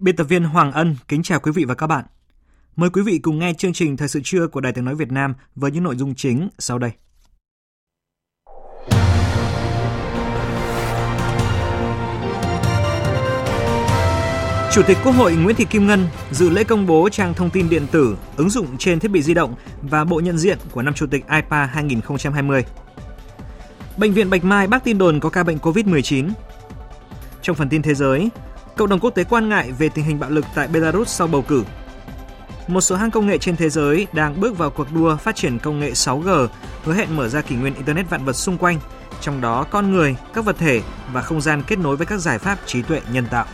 Biên tập viên Hoàng Ân kính chào quý vị và các bạn. Mời quý vị cùng nghe chương trình Thời sự trưa của Đài Tiếng Nói Việt Nam với những nội dung chính sau đây. Chủ tịch Quốc hội Nguyễn Thị Kim Ngân dự lễ công bố trang thông tin điện tử, ứng dụng trên thiết bị di động và bộ nhận diện của năm Chủ tịch IPA 2020. Bệnh viện Bạch Mai bác tin đồn có ca bệnh COVID-19. Trong phần tin thế giới, cộng đồng quốc tế quan ngại về tình hình bạo lực tại Belarus sau bầu cử. Một số hãng công nghệ trên thế giới đang bước vào cuộc đua phát triển công nghệ 6G, hứa hẹn mở ra kỷ nguyên Internet vạn vật xung quanh, trong đó con người, các vật thể và không gian kết nối với các giải pháp trí tuệ nhân tạo.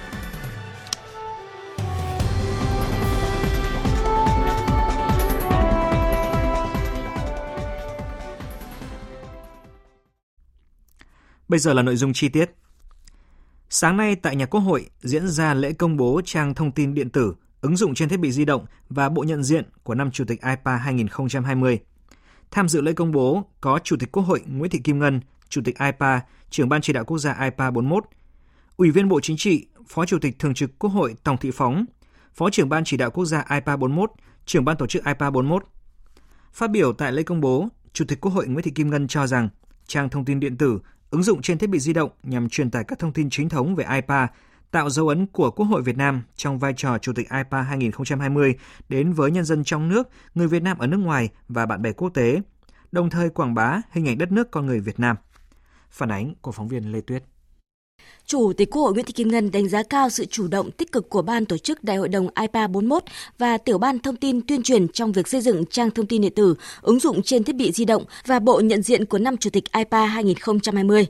Bây giờ là nội dung chi tiết. Sáng nay tại nhà Quốc hội diễn ra lễ công bố trang thông tin điện tử, ứng dụng trên thiết bị di động và bộ nhận diện của năm Chủ tịch IPA 2020. Tham dự lễ công bố có Chủ tịch Quốc hội Nguyễn Thị Kim Ngân, Chủ tịch IPA, trưởng ban chỉ đạo quốc gia IPA 41, Ủy viên Bộ Chính trị, Phó Chủ tịch Thường trực Quốc hội Tòng Thị Phóng, Phó trưởng ban chỉ đạo quốc gia IPA 41, trưởng ban tổ chức IPA 41. Phát biểu tại lễ công bố, Chủ tịch Quốc hội Nguyễn Thị Kim Ngân cho rằng trang thông tin điện tử ứng dụng trên thiết bị di động nhằm truyền tải các thông tin chính thống về IPA, tạo dấu ấn của Quốc hội Việt Nam trong vai trò Chủ tịch IPA 2020 đến với nhân dân trong nước, người Việt Nam ở nước ngoài và bạn bè quốc tế, đồng thời quảng bá hình ảnh đất nước con người Việt Nam. Phản ánh của phóng viên Lê Tuyết. Chủ tịch Quốc hội Nguyễn Thị Kim Ngân đánh giá cao sự chủ động tích cực của ban tổ chức Đại hội đồng IPA 41 và tiểu ban thông tin tuyên truyền trong việc xây dựng trang thông tin điện tử, ứng dụng trên thiết bị di động và bộ nhận diện của năm Chủ tịch IPA 2020.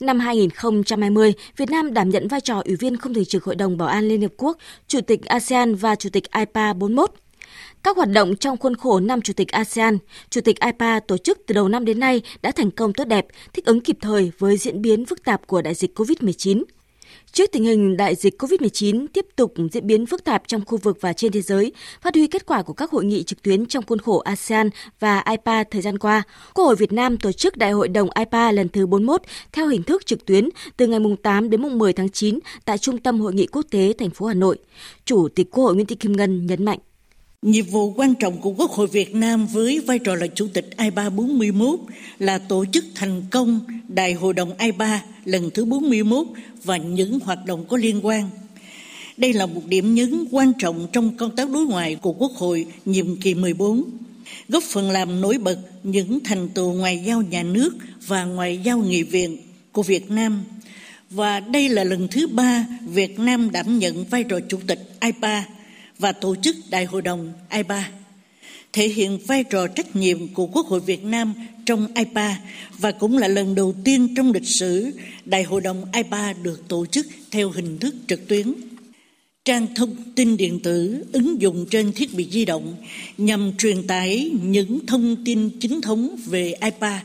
Năm 2020, Việt Nam đảm nhận vai trò Ủy viên không thường trực Hội đồng Bảo an Liên Hợp Quốc, Chủ tịch ASEAN và Chủ tịch IPA 41. Các hoạt động trong khuôn khổ năm Chủ tịch ASEAN, Chủ tịch IPA tổ chức từ đầu năm đến nay đã thành công tốt đẹp, thích ứng kịp thời với diễn biến phức tạp của đại dịch COVID-19. Trước tình hình đại dịch COVID-19 tiếp tục diễn biến phức tạp trong khu vực và trên thế giới, phát huy kết quả của các hội nghị trực tuyến trong khuôn khổ ASEAN và IPA thời gian qua, Quốc hội Việt Nam tổ chức Đại hội đồng IPA lần thứ 41 theo hình thức trực tuyến từ ngày 8 đến 10 tháng 9 tại Trung tâm Hội nghị Quốc tế thành phố Hà Nội. Chủ tịch Quốc hội Nguyễn Thị Kim Ngân nhấn mạnh. Nhiệm vụ quan trọng của Quốc hội Việt Nam với vai trò là Chủ tịch IPA 41 là tổ chức thành công Đại hội đồng IPA lần thứ 41 và những hoạt động có liên quan. Đây là một điểm nhấn quan trọng trong công tác đối ngoại của Quốc hội nhiệm kỳ 14, góp phần làm nổi bật những thành tựu ngoại giao nhà nước và ngoại giao nghị viện của Việt Nam. Và đây là lần thứ ba Việt Nam đảm nhận vai trò Chủ tịch IPA và tổ chức Đại hội đồng IPA, thể hiện vai trò trách nhiệm của Quốc hội Việt Nam trong IPA và cũng là lần đầu tiên trong lịch sử Đại hội đồng IPA được tổ chức theo hình thức trực tuyến. Trang thông tin điện tử ứng dụng trên thiết bị di động nhằm truyền tải những thông tin chính thống về IPA,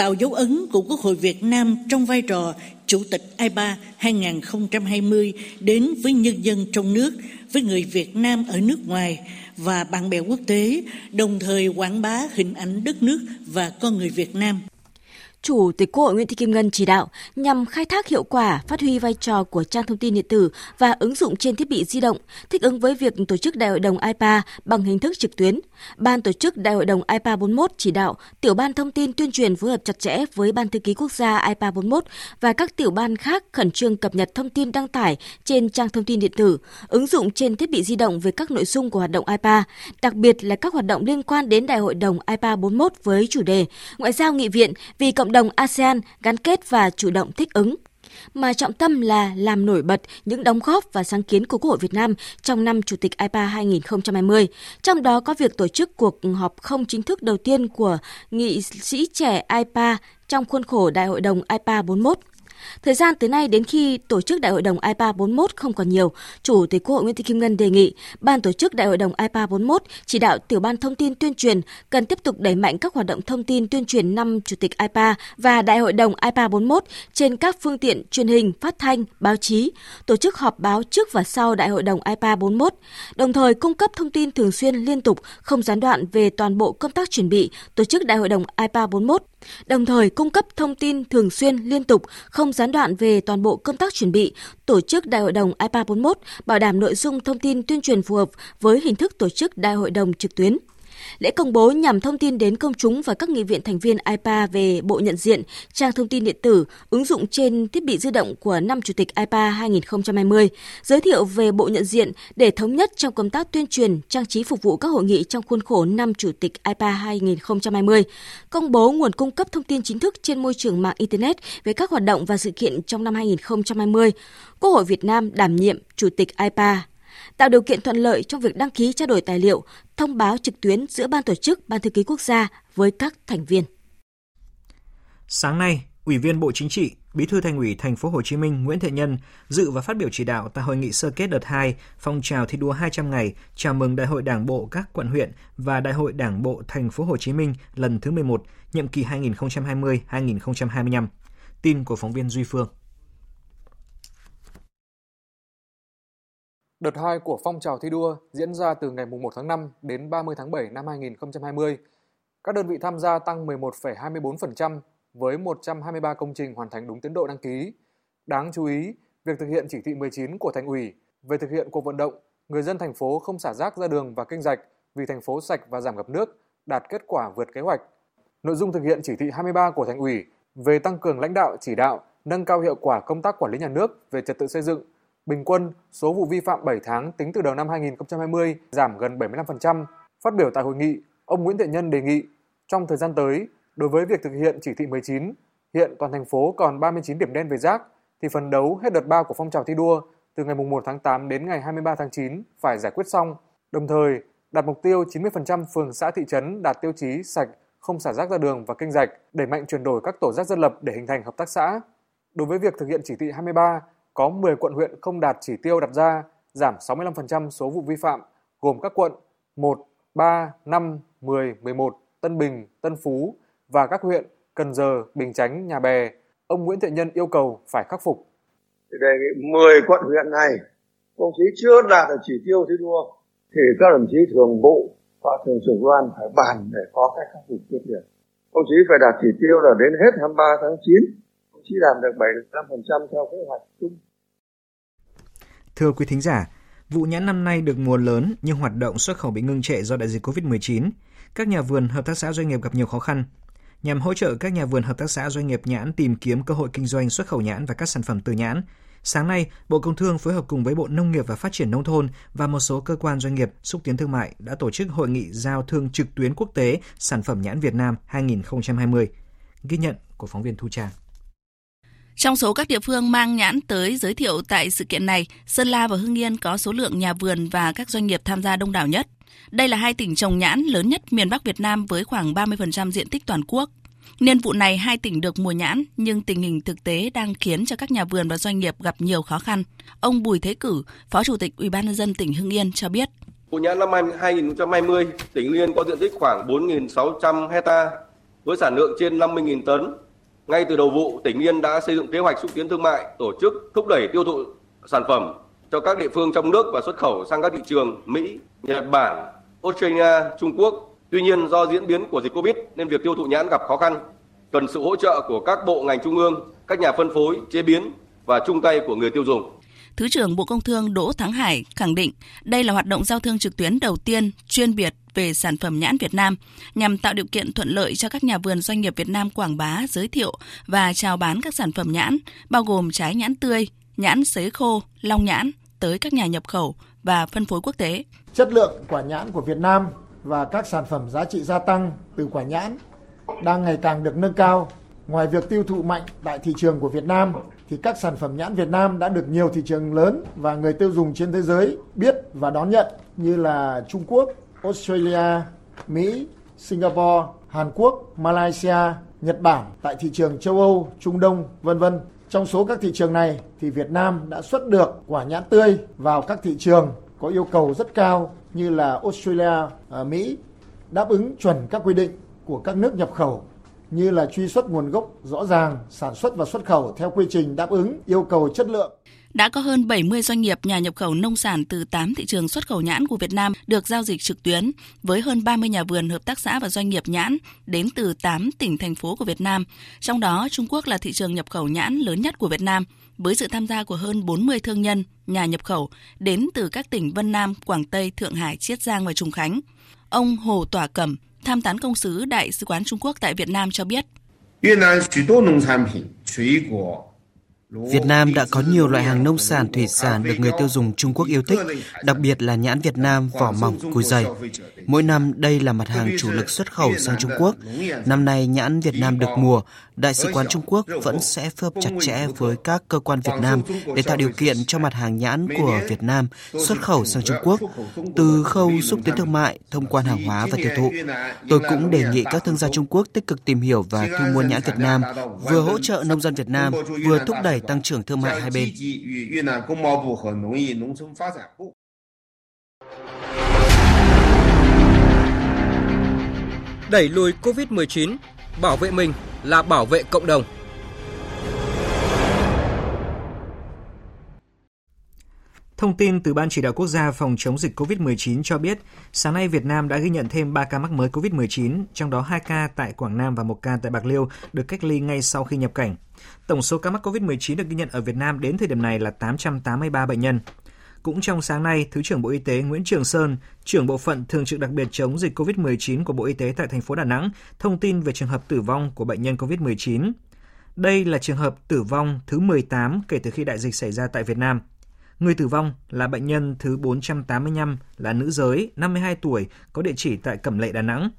tạo dấu ấn của Quốc hội Việt Nam trong vai trò Chủ tịch IPA 2020 đến với nhân dân trong nước, với người Việt Nam ở nước ngoài và bạn bè quốc tế, đồng thời quảng bá hình ảnh đất nước và con người Việt Nam. Chủ tịch Quốc hội Nguyễn Thị Kim Ngân chỉ đạo nhằm khai thác hiệu quả, phát huy vai trò của trang thông tin điện tử và ứng dụng trên thiết bị di động, thích ứng với việc tổ chức Đại hội đồng IPA bằng hình thức trực tuyến. Ban tổ chức Đại hội đồng IPA 41 chỉ đạo tiểu ban thông tin tuyên truyền phối hợp chặt chẽ với Ban thư ký quốc gia IPA 41 và các tiểu ban khác khẩn trương cập nhật thông tin đăng tải trên trang thông tin điện tử, ứng dụng trên thiết bị di động về các nội dung của hoạt động IPA, đặc biệt là các hoạt động liên quan đến Đại hội đồng IPA 41 với chủ đề Ngoại giao nghị viện vì cộng đồng ASEAN gắn kết và chủ động thích ứng. mà trọng tâm là làm nổi bật những đóng góp và sáng kiến của Quốc hội Việt Nam trong năm Chủ tịch IPA 2020. Trong đó có việc tổ chức cuộc họp không chính thức đầu tiên của nghị sĩ trẻ IPA trong khuôn khổ Đại hội đồng IPA 41. Thời gian từ nay đến khi tổ chức Đại hội đồng IPA 41 không còn nhiều, Chủ tịch Quốc hội Nguyễn Thị Kim Ngân đề nghị Ban tổ chức Đại hội đồng IPA 41 chỉ đạo tiểu ban thông tin tuyên truyền cần tiếp tục đẩy mạnh các hoạt động thông tin tuyên truyền năm Chủ tịch IPA và Đại hội đồng IPA 41 trên các phương tiện truyền hình, phát thanh, báo chí, tổ chức họp báo trước và sau Đại hội đồng IPA 41, đồng thời cung cấp thông tin thường xuyên liên tục, không gián đoạn về toàn bộ công tác chuẩn bị tổ chức Đại hội đồng IPA 41 đồng thời cung cấp thông tin thường xuyên liên tục, không gián đoạn về toàn bộ công tác chuẩn bị, tổ chức Đại hội đồng IPA 41, bảo đảm nội dung thông tin tuyên truyền phù hợp với hình thức tổ chức Đại hội đồng trực tuyến. Lễ công bố nhằm thông tin đến công chúng và các nghị viện thành viên IPA về bộ nhận diện, trang thông tin điện tử, ứng dụng trên thiết bị di động của năm Chủ tịch IPA 2020, giới thiệu về bộ nhận diện để thống nhất trong công tác tuyên truyền, trang trí phục vụ các hội nghị trong khuôn khổ năm Chủ tịch IPA 2020, công bố nguồn cung cấp thông tin chính thức trên môi trường mạng Internet về các hoạt động và sự kiện trong năm 2020. Quốc hội Việt Nam đảm nhiệm Chủ tịch IPA tạo điều kiện thuận lợi trong việc đăng ký trao đổi tài liệu, thông báo trực tuyến giữa ban tổ chức, ban thư ký quốc gia với các thành viên. Sáng nay, Ủy viên Bộ Chính trị, Bí thư Thành ủy Thành phố Hồ Chí Minh Nguyễn Thiện Nhân dự và phát biểu chỉ đạo tại hội nghị sơ kết đợt 2 phong trào thi đua 200 ngày chào mừng Đại hội Đảng bộ các quận huyện và Đại hội Đảng bộ Thành phố Hồ Chí Minh lần thứ 11, nhiệm kỳ 2020-2025. Tin của phóng viên Duy Phương. Đợt 2 của phong trào thi đua diễn ra từ ngày 1 tháng 5 đến 30 tháng 7 năm 2020. Các đơn vị tham gia tăng 11,24% với 123 công trình hoàn thành đúng tiến độ đăng ký. Đáng chú ý, việc thực hiện chỉ thị 19 của thành ủy về thực hiện cuộc vận động người dân thành phố không xả rác ra đường và kênh rạch vì thành phố sạch và giảm ngập nước đạt kết quả vượt kế hoạch. Nội dung thực hiện chỉ thị 23 của thành ủy về tăng cường lãnh đạo chỉ đạo, nâng cao hiệu quả công tác quản lý nhà nước về trật tự xây dựng Bình quân, số vụ vi phạm 7 tháng tính từ đầu năm 2020 giảm gần 75%. Phát biểu tại hội nghị, ông Nguyễn Thiện Nhân đề nghị trong thời gian tới, đối với việc thực hiện chỉ thị 19, hiện toàn thành phố còn 39 điểm đen về rác, thì phần đấu hết đợt 3 của phong trào thi đua từ ngày 1 tháng 8 đến ngày 23 tháng 9 phải giải quyết xong. Đồng thời, đặt mục tiêu 90% phường xã thị trấn đạt tiêu chí sạch, không xả rác ra đường và kênh rạch, đẩy mạnh chuyển đổi các tổ rác dân lập để hình thành hợp tác xã. Đối với việc thực hiện chỉ thị 23, có 10 quận huyện không đạt chỉ tiêu đặt ra, giảm 65% số vụ vi phạm, gồm các quận 1, 3, 5, 10, 11, Tân Bình, Tân Phú và các huyện Cần Giờ, Bình Chánh, Nhà Bè. Ông Nguyễn Thiện Nhân yêu cầu phải khắc phục. Đề nghị 10 quận huyện này, công chí chưa đạt được chỉ tiêu thi đua, thì các đồng chí thường vụ và thường trưởng đoàn phải bàn để có cách khắc phục quyết liệt. Công chí phải đạt chỉ tiêu là đến hết 23 tháng 9 chỉ làm được 75% theo kế hoạch chung. Thưa quý thính giả, vụ nhãn năm nay được mùa lớn nhưng hoạt động xuất khẩu bị ngưng trệ do đại dịch COVID-19. Các nhà vườn, hợp tác xã doanh nghiệp gặp nhiều khó khăn. Nhằm hỗ trợ các nhà vườn hợp tác xã doanh nghiệp nhãn tìm kiếm cơ hội kinh doanh xuất khẩu nhãn và các sản phẩm từ nhãn, sáng nay, Bộ Công Thương phối hợp cùng với Bộ Nông nghiệp và Phát triển Nông thôn và một số cơ quan doanh nghiệp xúc tiến thương mại đã tổ chức hội nghị giao thương trực tuyến quốc tế sản phẩm nhãn Việt Nam 2020. Ghi nhận của phóng viên Thu Trang. Trong số các địa phương mang nhãn tới giới thiệu tại sự kiện này, Sơn La và Hưng Yên có số lượng nhà vườn và các doanh nghiệp tham gia đông đảo nhất. Đây là hai tỉnh trồng nhãn lớn nhất miền Bắc Việt Nam với khoảng 30% diện tích toàn quốc. Niên vụ này hai tỉnh được mùa nhãn nhưng tình hình thực tế đang khiến cho các nhà vườn và doanh nghiệp gặp nhiều khó khăn. Ông Bùi Thế Cử, Phó Chủ tịch Ủy ban nhân dân tỉnh Hưng Yên cho biết. Vụ nhãn năm 2020, tỉnh Hưng Yên có diện tích khoảng 4.600 hecta với sản lượng trên 50.000 tấn ngay từ đầu vụ, tỉnh Yên đã xây dựng kế hoạch xúc tiến thương mại, tổ chức thúc đẩy tiêu thụ sản phẩm cho các địa phương trong nước và xuất khẩu sang các thị trường Mỹ, Nhật Bản, Australia, Trung Quốc. Tuy nhiên do diễn biến của dịch Covid nên việc tiêu thụ nhãn gặp khó khăn, cần sự hỗ trợ của các bộ ngành trung ương, các nhà phân phối, chế biến và chung tay của người tiêu dùng. Thứ trưởng Bộ Công Thương Đỗ Thắng Hải khẳng định đây là hoạt động giao thương trực tuyến đầu tiên chuyên biệt về sản phẩm nhãn Việt Nam nhằm tạo điều kiện thuận lợi cho các nhà vườn doanh nghiệp Việt Nam quảng bá, giới thiệu và chào bán các sản phẩm nhãn, bao gồm trái nhãn tươi, nhãn sấy khô, long nhãn tới các nhà nhập khẩu và phân phối quốc tế. Chất lượng quả nhãn của Việt Nam và các sản phẩm giá trị gia tăng từ quả nhãn đang ngày càng được nâng cao. Ngoài việc tiêu thụ mạnh tại thị trường của Việt Nam thì các sản phẩm nhãn Việt Nam đã được nhiều thị trường lớn và người tiêu dùng trên thế giới biết và đón nhận như là Trung Quốc, Australia, Mỹ, Singapore, Hàn Quốc, Malaysia, Nhật Bản tại thị trường châu Âu, Trung Đông, vân vân. Trong số các thị trường này thì Việt Nam đã xuất được quả nhãn tươi vào các thị trường có yêu cầu rất cao như là Australia, à, Mỹ đáp ứng chuẩn các quy định của các nước nhập khẩu như là truy xuất nguồn gốc rõ ràng, sản xuất và xuất khẩu theo quy trình đáp ứng yêu cầu chất lượng. Đã có hơn 70 doanh nghiệp nhà nhập khẩu nông sản từ 8 thị trường xuất khẩu nhãn của Việt Nam được giao dịch trực tuyến, với hơn 30 nhà vườn, hợp tác xã và doanh nghiệp nhãn đến từ 8 tỉnh thành phố của Việt Nam. Trong đó, Trung Quốc là thị trường nhập khẩu nhãn lớn nhất của Việt Nam, với sự tham gia của hơn 40 thương nhân, nhà nhập khẩu đến từ các tỉnh Vân Nam, Quảng Tây, Thượng Hải, Chiết Giang và Trùng Khánh. Ông Hồ Tỏa Cẩm, tham tán công sứ Đại sứ quán Trung Quốc tại Việt Nam cho biết. Việt Nam đã có nhiều loại hàng nông sản thủy sản được người tiêu dùng Trung Quốc yêu thích, đặc biệt là nhãn Việt Nam vỏ mỏng, cùi dày. Mỗi năm đây là mặt hàng chủ lực xuất khẩu sang Trung Quốc. Năm nay nhãn Việt Nam được mùa, Đại sứ quán Trung Quốc vẫn sẽ phối hợp chặt chẽ với các cơ quan Việt Nam để tạo điều kiện cho mặt hàng nhãn của Việt Nam xuất khẩu sang Trung Quốc, từ khâu xúc tiến thương mại, thông quan hàng hóa và tiêu thụ. Tôi cũng đề nghị các thương gia Trung Quốc tích cực tìm hiểu và thu mua nhãn Việt Nam, vừa hỗ trợ nông dân Việt Nam, vừa thúc đẩy tăng trưởng thương mại hai bên. Đẩy lùi COVID-19, bảo vệ mình là bảo vệ cộng đồng. Thông tin từ Ban Chỉ đạo Quốc gia phòng chống dịch COVID-19 cho biết, sáng nay Việt Nam đã ghi nhận thêm 3 ca mắc mới COVID-19, trong đó 2 ca tại Quảng Nam và 1 ca tại Bạc Liêu được cách ly ngay sau khi nhập cảnh. Tổng số ca mắc COVID-19 được ghi nhận ở Việt Nam đến thời điểm này là 883 bệnh nhân. Cũng trong sáng nay, Thứ trưởng Bộ Y tế Nguyễn Trường Sơn, trưởng bộ phận thường trực đặc biệt chống dịch COVID-19 của Bộ Y tế tại thành phố Đà Nẵng, thông tin về trường hợp tử vong của bệnh nhân COVID-19. Đây là trường hợp tử vong thứ 18 kể từ khi đại dịch xảy ra tại Việt Nam. Người tử vong là bệnh nhân thứ 485 là nữ giới, 52 tuổi, có địa chỉ tại Cẩm Lệ, Đà Nẵng.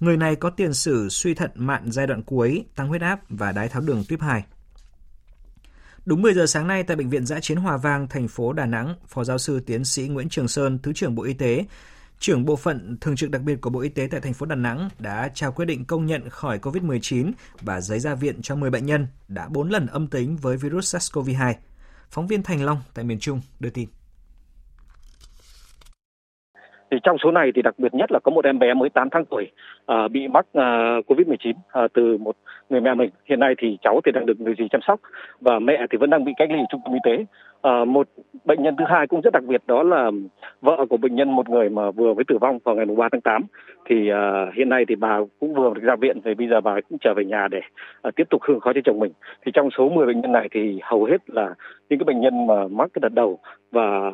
Người này có tiền sử suy thận mạn giai đoạn cuối, tăng huyết áp và đái tháo đường tuyếp 2. Đúng 10 giờ sáng nay tại Bệnh viện Giã Chiến Hòa Vang, thành phố Đà Nẵng, Phó Giáo sư Tiến sĩ Nguyễn Trường Sơn, Thứ trưởng Bộ Y tế, trưởng bộ phận thường trực đặc biệt của Bộ Y tế tại thành phố Đà Nẵng đã trao quyết định công nhận khỏi COVID-19 và giấy ra viện cho 10 bệnh nhân đã 4 lần âm tính với virus SARS-CoV-2. Phóng viên Thành Long tại miền Trung đưa tin. Thì trong số này thì đặc biệt nhất là có một em bé mới 8 tháng tuổi uh, bị mắc à, uh, Covid-19 uh, à, từ một người mẹ mình. Hiện nay thì cháu thì đang được người gì chăm sóc và mẹ thì vẫn đang bị cách ly trung tâm y tế. À, một bệnh nhân thứ hai cũng rất đặc biệt đó là vợ của bệnh nhân một người mà vừa mới tử vong vào ngày 3 tháng 8 thì à, hiện nay thì bà cũng vừa được ra viện thì bây giờ bà cũng trở về nhà để à, tiếp tục hương khói cho chồng mình. Thì trong số 10 bệnh nhân này thì hầu hết là những cái bệnh nhân mà mắc cái đợt đầu và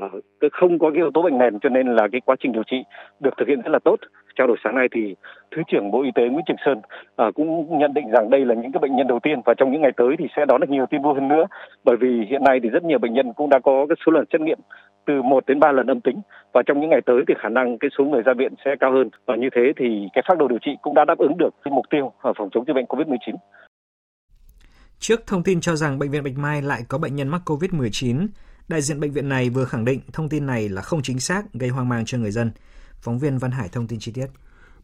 không có cái yếu tố bệnh nền cho nên là cái quá trình điều trị được thực hiện rất là tốt. Trao đổi sáng nay thì Thứ trưởng Bộ Y tế Nguyễn Trường Sơn à, cũng nhận định rằng đây là những cái bệnh nhân đầu tiên và trong những ngày tới thì sẽ đón được nhiều tin vui hơn nữa bởi vì hiện nay thì rất nhiều bệnh nhân cũng đã có cái số lần xét nghiệm từ 1 đến 3 lần âm tính và trong những ngày tới thì khả năng cái số người ra viện sẽ cao hơn và như thế thì cái phác đồ điều trị cũng đã đáp ứng được cái mục tiêu à, phòng chống dịch bệnh COVID-19. Trước thông tin cho rằng bệnh viện Bạch Mai lại có bệnh nhân mắc COVID-19, đại diện bệnh viện này vừa khẳng định thông tin này là không chính xác, gây hoang mang cho người dân. Phóng viên Văn Hải thông tin chi tiết.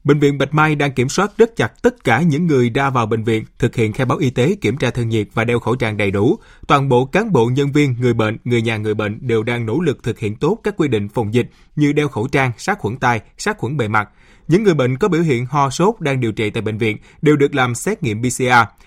Bệnh viện Bạch Mai đang kiểm soát rất chặt tất cả những người ra vào bệnh viện, thực hiện khai báo y tế, kiểm tra thân nhiệt và đeo khẩu trang đầy đủ. Toàn bộ cán bộ, nhân viên, người bệnh, người nhà người bệnh đều đang nỗ lực thực hiện tốt các quy định phòng dịch như đeo khẩu trang, sát khuẩn tay, sát khuẩn bề mặt. Những người bệnh có biểu hiện ho sốt đang điều trị tại bệnh viện đều được làm xét nghiệm PCR.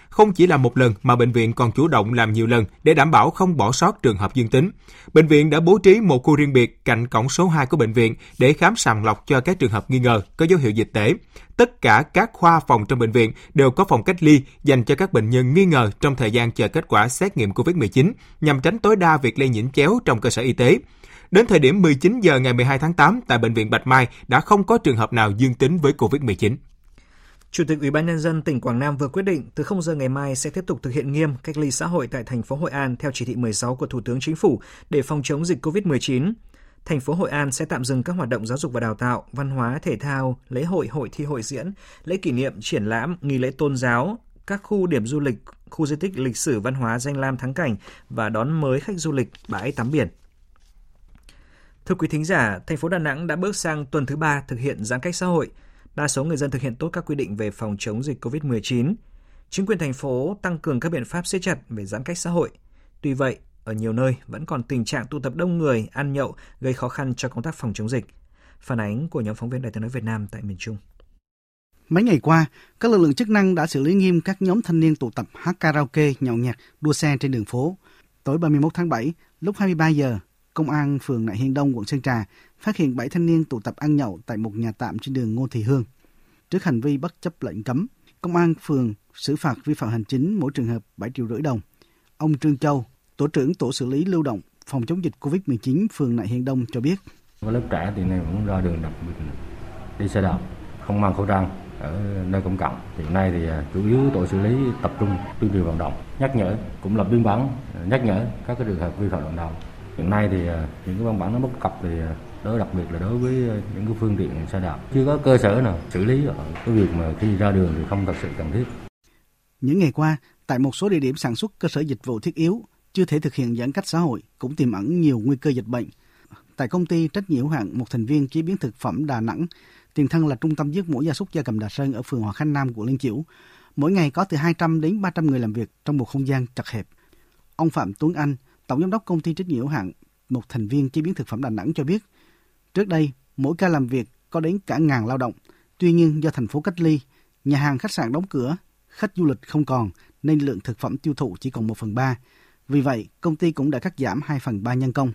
Không chỉ làm một lần mà bệnh viện còn chủ động làm nhiều lần để đảm bảo không bỏ sót trường hợp dương tính. Bệnh viện đã bố trí một khu riêng biệt cạnh cổng số 2 của bệnh viện để khám sàng lọc cho các trường hợp nghi ngờ có dấu hiệu dịch tễ. Tất cả các khoa phòng trong bệnh viện đều có phòng cách ly dành cho các bệnh nhân nghi ngờ trong thời gian chờ kết quả xét nghiệm COVID-19 nhằm tránh tối đa việc lây nhiễm chéo trong cơ sở y tế. Đến thời điểm 19 giờ ngày 12 tháng 8 tại bệnh viện Bạch Mai đã không có trường hợp nào dương tính với COVID-19. Chủ tịch Ủy ban nhân dân tỉnh Quảng Nam vừa quyết định từ 0 giờ ngày mai sẽ tiếp tục thực hiện nghiêm cách ly xã hội tại thành phố Hội An theo chỉ thị 16 của Thủ tướng Chính phủ để phòng chống dịch COVID-19. Thành phố Hội An sẽ tạm dừng các hoạt động giáo dục và đào tạo, văn hóa, thể thao, lễ hội, hội thi hội diễn, lễ kỷ niệm, triển lãm, nghi lễ tôn giáo, các khu điểm du lịch, khu di tích lịch sử văn hóa danh lam thắng cảnh và đón mới khách du lịch bãi tắm biển. Thưa quý thính giả, thành phố Đà Nẵng đã bước sang tuần thứ ba thực hiện giãn cách xã hội. Đa số người dân thực hiện tốt các quy định về phòng chống dịch COVID-19. Chính quyền thành phố tăng cường các biện pháp siết chặt về giãn cách xã hội. Tuy vậy, ở nhiều nơi vẫn còn tình trạng tụ tập đông người, ăn nhậu gây khó khăn cho công tác phòng chống dịch. Phản ánh của nhóm phóng viên Đài tiếng nói Việt Nam tại miền Trung. Mấy ngày qua, các lực lượng chức năng đã xử lý nghiêm các nhóm thanh niên tụ tập hát karaoke, nhậu nhẹt, đua xe trên đường phố. Tối 31 tháng 7, lúc 23 giờ, Công an phường Nại Hiên Đông, quận Sơn Trà phát hiện 7 thanh niên tụ tập ăn nhậu tại một nhà tạm trên đường Ngô Thị Hương. Trước hành vi bất chấp lệnh cấm, Công an phường xử phạt vi phạm hành chính mỗi trường hợp 7 triệu rưỡi đồng. Ông Trương Châu, Tổ trưởng Tổ xử lý lưu động phòng chống dịch COVID-19 phường Nại Hiên Đông cho biết. Có lớp trẻ thì này cũng ra đường đập đi xe đạp, không mang khẩu trang ở nơi công cộng. Hiện nay thì à, chủ yếu tổ xử lý tập trung tuyên truyền vận động, nhắc nhở, cũng lập biên bản à, nhắc nhở các cái trường hợp vi phạm vận động. Hiện nay thì à, những cái văn bản nó bất cập thì à, đối đó đặc biệt là đối với à, những cái phương tiện xe đạp chưa có cơ sở nào xử lý ở cái việc mà khi ra đường thì không thật sự cần thiết. Những ngày qua, tại một số địa điểm sản xuất cơ sở dịch vụ thiết yếu chưa thể thực hiện giãn cách xã hội cũng tiềm ẩn nhiều nguy cơ dịch bệnh. Tại công ty trách nhiệm hữu hạn một thành viên chế biến thực phẩm Đà Nẵng, tiền thân là trung tâm giết mổ gia súc gia cầm Đà Sơn ở phường Hòa Khánh Nam, quận Liên Chiểu. Mỗi ngày có từ 200 đến 300 người làm việc trong một không gian chật hẹp. Ông Phạm Tuấn Anh, tổng giám đốc công ty trách nhiệm hữu hạn một thành viên chế biến thực phẩm Đà Nẵng cho biết, trước đây mỗi ca làm việc có đến cả ngàn lao động. Tuy nhiên do thành phố cách ly, nhà hàng khách sạn đóng cửa, khách du lịch không còn nên lượng thực phẩm tiêu thụ chỉ còn 1 phần 3. Vì vậy, công ty cũng đã cắt giảm 2 phần 3 nhân công.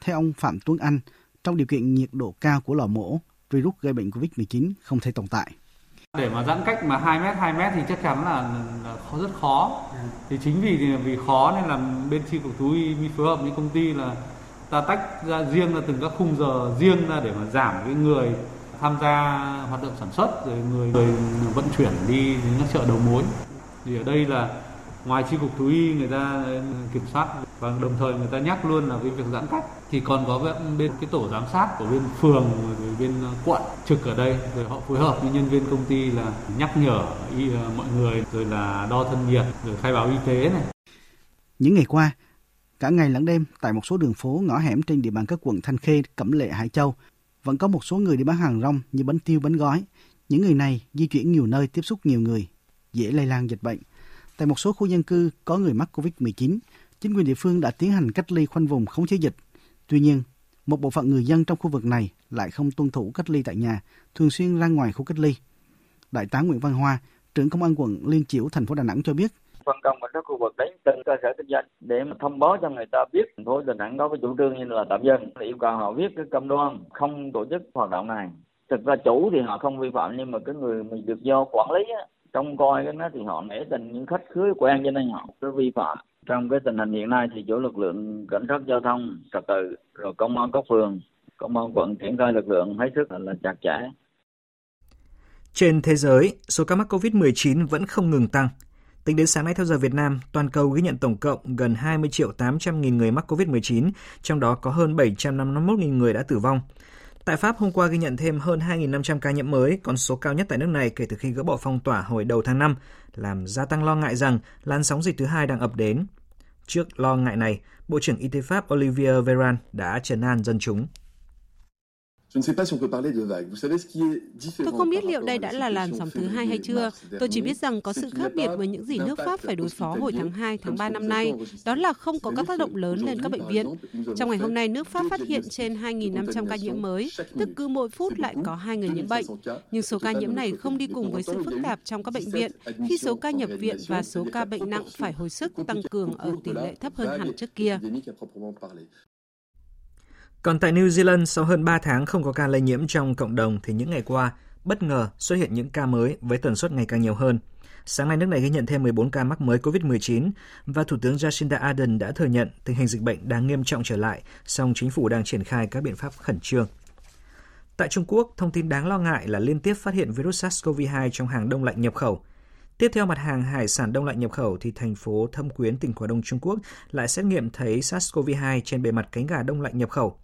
Theo ông Phạm Tuấn Anh, trong điều kiện nhiệt độ cao của lò mổ, virus gây bệnh COVID-19 không thể tồn tại. Để mà giãn cách mà 2 mét, 2 mét thì chắc chắn là, là rất khó. Thì chính vì vì khó nên là bên chi cục thú y phối hợp với công ty là ta tách ra riêng ra từng các khung giờ riêng ra để mà giảm cái người tham gia hoạt động sản xuất rồi người, người vận chuyển đi đến các chợ đầu mối. Thì ở đây là ngoài chi cục thú y người ta ờ, kiểm soát và đồng thời người ta nhắc luôn là cái việc giãn cách thì còn có bên cái tổ giám sát của bên phường rồi bên ờ, quận trực ở đây rồi họ phối hợp với nhân viên công ty là nhắc nhở ờ, mọi người rồi là đo thân nhiệt rồi khai báo y tế này những ngày qua cả ngày lẫn đêm tại một số đường phố ngõ hẻm trên địa bàn các quận Thanh Khê, Cẩm Lệ, Hải Châu vẫn có một số người đi bán hàng rong như bánh tiêu, bánh gói. Những người này di chuyển nhiều nơi tiếp xúc nhiều người, dễ lây lan dịch bệnh. Tại một số khu dân cư có người mắc COVID-19, chính quyền địa phương đã tiến hành cách ly khoanh vùng khống chế dịch. Tuy nhiên, một bộ phận người dân trong khu vực này lại không tuân thủ cách ly tại nhà, thường xuyên ra ngoài khu cách ly. Đại tá Nguyễn Văn Hoa, trưởng công an quận Liên Chiểu, thành phố Đà Nẵng cho biết, phân công ở các khu vực đến từng cơ sở kinh doanh để mà thông báo cho người ta biết thành phố Đà Nẵng có cái chủ trương như là tạm dừng yêu cầu họ viết cái cam đoan không tổ chức hoạt động này thực ra chủ thì họ không vi phạm nhưng mà cái người mình được do quản lý á, trông coi cái nó thì họ nể tình những khách khứa quen cho nên họ cứ vi phạm trong cái tình hình hiện nay thì chỗ lực lượng cảnh sát giao thông trật tự rồi công an các phường công an quận triển khai lực lượng hết sức là chặt chẽ trên thế giới, số ca mắc COVID-19 vẫn không ngừng tăng. Tính đến sáng nay theo giờ Việt Nam, toàn cầu ghi nhận tổng cộng gần 20 triệu 800 nghìn người mắc COVID-19, trong đó có hơn 751 nghìn người đã tử vong. Tại Pháp, hôm qua ghi nhận thêm hơn 2.500 ca nhiễm mới, con số cao nhất tại nước này kể từ khi gỡ bỏ phong tỏa hồi đầu tháng 5, làm gia tăng lo ngại rằng làn sóng dịch thứ hai đang ập đến. Trước lo ngại này, Bộ trưởng Y tế Pháp Olivier Véran đã trấn an dân chúng. Tôi không biết liệu đây đã là làn sóng thứ hai hay chưa. Tôi chỉ biết rằng có sự khác biệt với những gì nước Pháp phải đối phó hồi tháng 2, tháng 3 năm nay. Đó là không có các tác động lớn lên các bệnh viện. Trong ngày hôm nay, nước Pháp phát hiện trên 2.500 ca nhiễm mới, tức cứ mỗi phút lại có hai người nhiễm bệnh. Nhưng số ca nhiễm này không đi cùng với sự phức tạp trong các bệnh viện, khi số ca nhập viện và số ca bệnh nặng phải hồi sức tăng cường ở tỷ lệ thấp hơn hẳn trước kia. Còn tại New Zealand, sau hơn 3 tháng không có ca lây nhiễm trong cộng đồng thì những ngày qua, bất ngờ xuất hiện những ca mới với tần suất ngày càng nhiều hơn. Sáng nay nước này ghi nhận thêm 14 ca mắc mới COVID-19 và Thủ tướng Jacinda Ardern đã thừa nhận tình hình dịch bệnh đang nghiêm trọng trở lại, song chính phủ đang triển khai các biện pháp khẩn trương. Tại Trung Quốc, thông tin đáng lo ngại là liên tiếp phát hiện virus SARS-CoV-2 trong hàng đông lạnh nhập khẩu. Tiếp theo mặt hàng hải sản đông lạnh nhập khẩu thì thành phố Thâm Quyến, tỉnh Quảng Đông Trung Quốc lại xét nghiệm thấy SARS-CoV-2 trên bề mặt cánh gà đông lạnh nhập khẩu.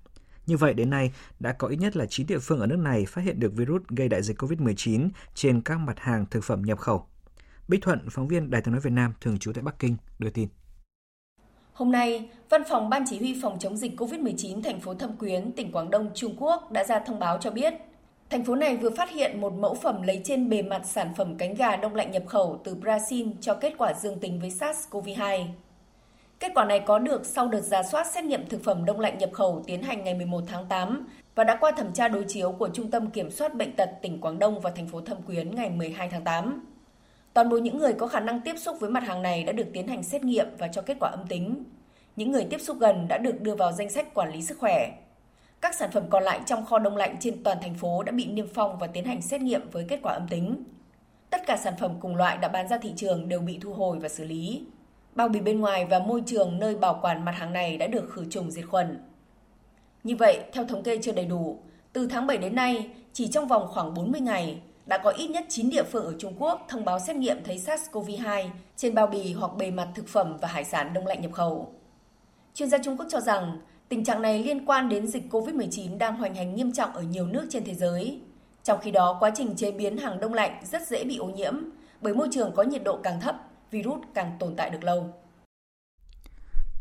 Như vậy đến nay, đã có ít nhất là 9 địa phương ở nước này phát hiện được virus gây đại dịch COVID-19 trên các mặt hàng thực phẩm nhập khẩu. Bích Thuận, phóng viên Đài tiếng nói Việt Nam thường trú tại Bắc Kinh đưa tin. Hôm nay, Văn phòng Ban Chỉ huy phòng chống dịch COVID-19 thành phố Thâm Quyến, tỉnh Quảng Đông, Trung Quốc đã ra thông báo cho biết, thành phố này vừa phát hiện một mẫu phẩm lấy trên bề mặt sản phẩm cánh gà đông lạnh nhập khẩu từ Brazil cho kết quả dương tính với SARS-CoV-2. Kết quả này có được sau đợt giả soát xét nghiệm thực phẩm đông lạnh nhập khẩu tiến hành ngày 11 tháng 8 và đã qua thẩm tra đối chiếu của Trung tâm Kiểm soát Bệnh tật tỉnh Quảng Đông và thành phố Thâm Quyến ngày 12 tháng 8. Toàn bộ những người có khả năng tiếp xúc với mặt hàng này đã được tiến hành xét nghiệm và cho kết quả âm tính. Những người tiếp xúc gần đã được đưa vào danh sách quản lý sức khỏe. Các sản phẩm còn lại trong kho đông lạnh trên toàn thành phố đã bị niêm phong và tiến hành xét nghiệm với kết quả âm tính. Tất cả sản phẩm cùng loại đã bán ra thị trường đều bị thu hồi và xử lý. Bao bì bên ngoài và môi trường nơi bảo quản mặt hàng này đã được khử trùng diệt khuẩn. Như vậy, theo thống kê chưa đầy đủ, từ tháng 7 đến nay, chỉ trong vòng khoảng 40 ngày, đã có ít nhất 9 địa phương ở Trung Quốc thông báo xét nghiệm thấy SARS-CoV-2 trên bao bì hoặc bề mặt thực phẩm và hải sản đông lạnh nhập khẩu. Chuyên gia Trung Quốc cho rằng, tình trạng này liên quan đến dịch COVID-19 đang hoành hành nghiêm trọng ở nhiều nước trên thế giới. Trong khi đó, quá trình chế biến hàng đông lạnh rất dễ bị ô nhiễm, bởi môi trường có nhiệt độ càng thấp, virus càng tồn tại được lâu.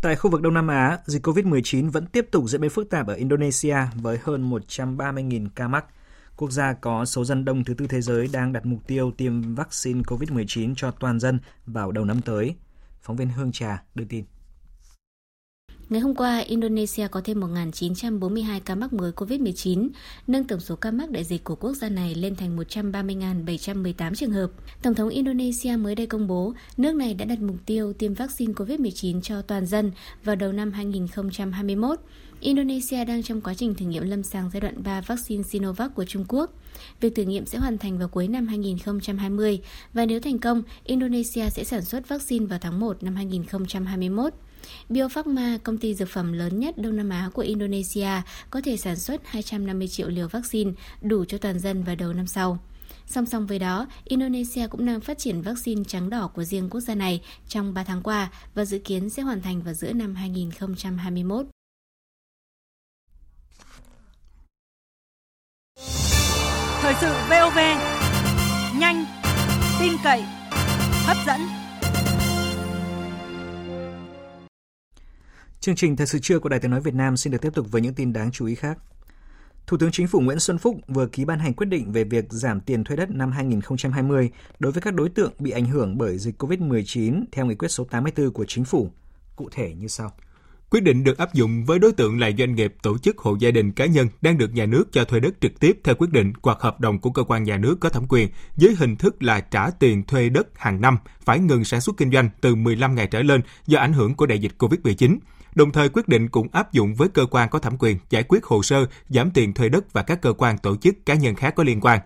Tại khu vực Đông Nam Á, dịch COVID-19 vẫn tiếp tục diễn biến phức tạp ở Indonesia với hơn 130.000 ca mắc. Quốc gia có số dân đông thứ tư thế giới đang đặt mục tiêu tiêm vaccine COVID-19 cho toàn dân vào đầu năm tới. Phóng viên Hương Trà đưa tin. Ngày hôm qua, Indonesia có thêm 1.942 ca mắc mới COVID-19, nâng tổng số ca mắc đại dịch của quốc gia này lên thành 130.718 trường hợp. Tổng thống Indonesia mới đây công bố, nước này đã đặt mục tiêu tiêm vaccine COVID-19 cho toàn dân vào đầu năm 2021. Indonesia đang trong quá trình thử nghiệm lâm sàng giai đoạn 3 vaccine Sinovac của Trung Quốc. Việc thử nghiệm sẽ hoàn thành vào cuối năm 2020 và nếu thành công, Indonesia sẽ sản xuất vaccine vào tháng 1 năm 2021. Biopharma, công ty dược phẩm lớn nhất Đông Nam Á của Indonesia, có thể sản xuất 250 triệu liều vaccine đủ cho toàn dân vào đầu năm sau. Song song với đó, Indonesia cũng đang phát triển vaccine trắng đỏ của riêng quốc gia này trong 3 tháng qua và dự kiến sẽ hoàn thành vào giữa năm 2021. Thời sự VOV, nhanh, tin cậy, hấp dẫn. Chương trình Thời sự trưa của Đài Tiếng Nói Việt Nam xin được tiếp tục với những tin đáng chú ý khác. Thủ tướng Chính phủ Nguyễn Xuân Phúc vừa ký ban hành quyết định về việc giảm tiền thuê đất năm 2020 đối với các đối tượng bị ảnh hưởng bởi dịch COVID-19 theo nghị quyết số 84 của Chính phủ. Cụ thể như sau. Quyết định được áp dụng với đối tượng là doanh nghiệp, tổ chức, hộ gia đình, cá nhân đang được nhà nước cho thuê đất trực tiếp theo quyết định hoặc hợp đồng của cơ quan nhà nước có thẩm quyền dưới hình thức là trả tiền thuê đất hàng năm, phải ngừng sản xuất kinh doanh từ 15 ngày trở lên do ảnh hưởng của đại dịch COVID-19. Đồng thời quyết định cũng áp dụng với cơ quan có thẩm quyền giải quyết hồ sơ giảm tiền thuê đất và các cơ quan tổ chức cá nhân khác có liên quan.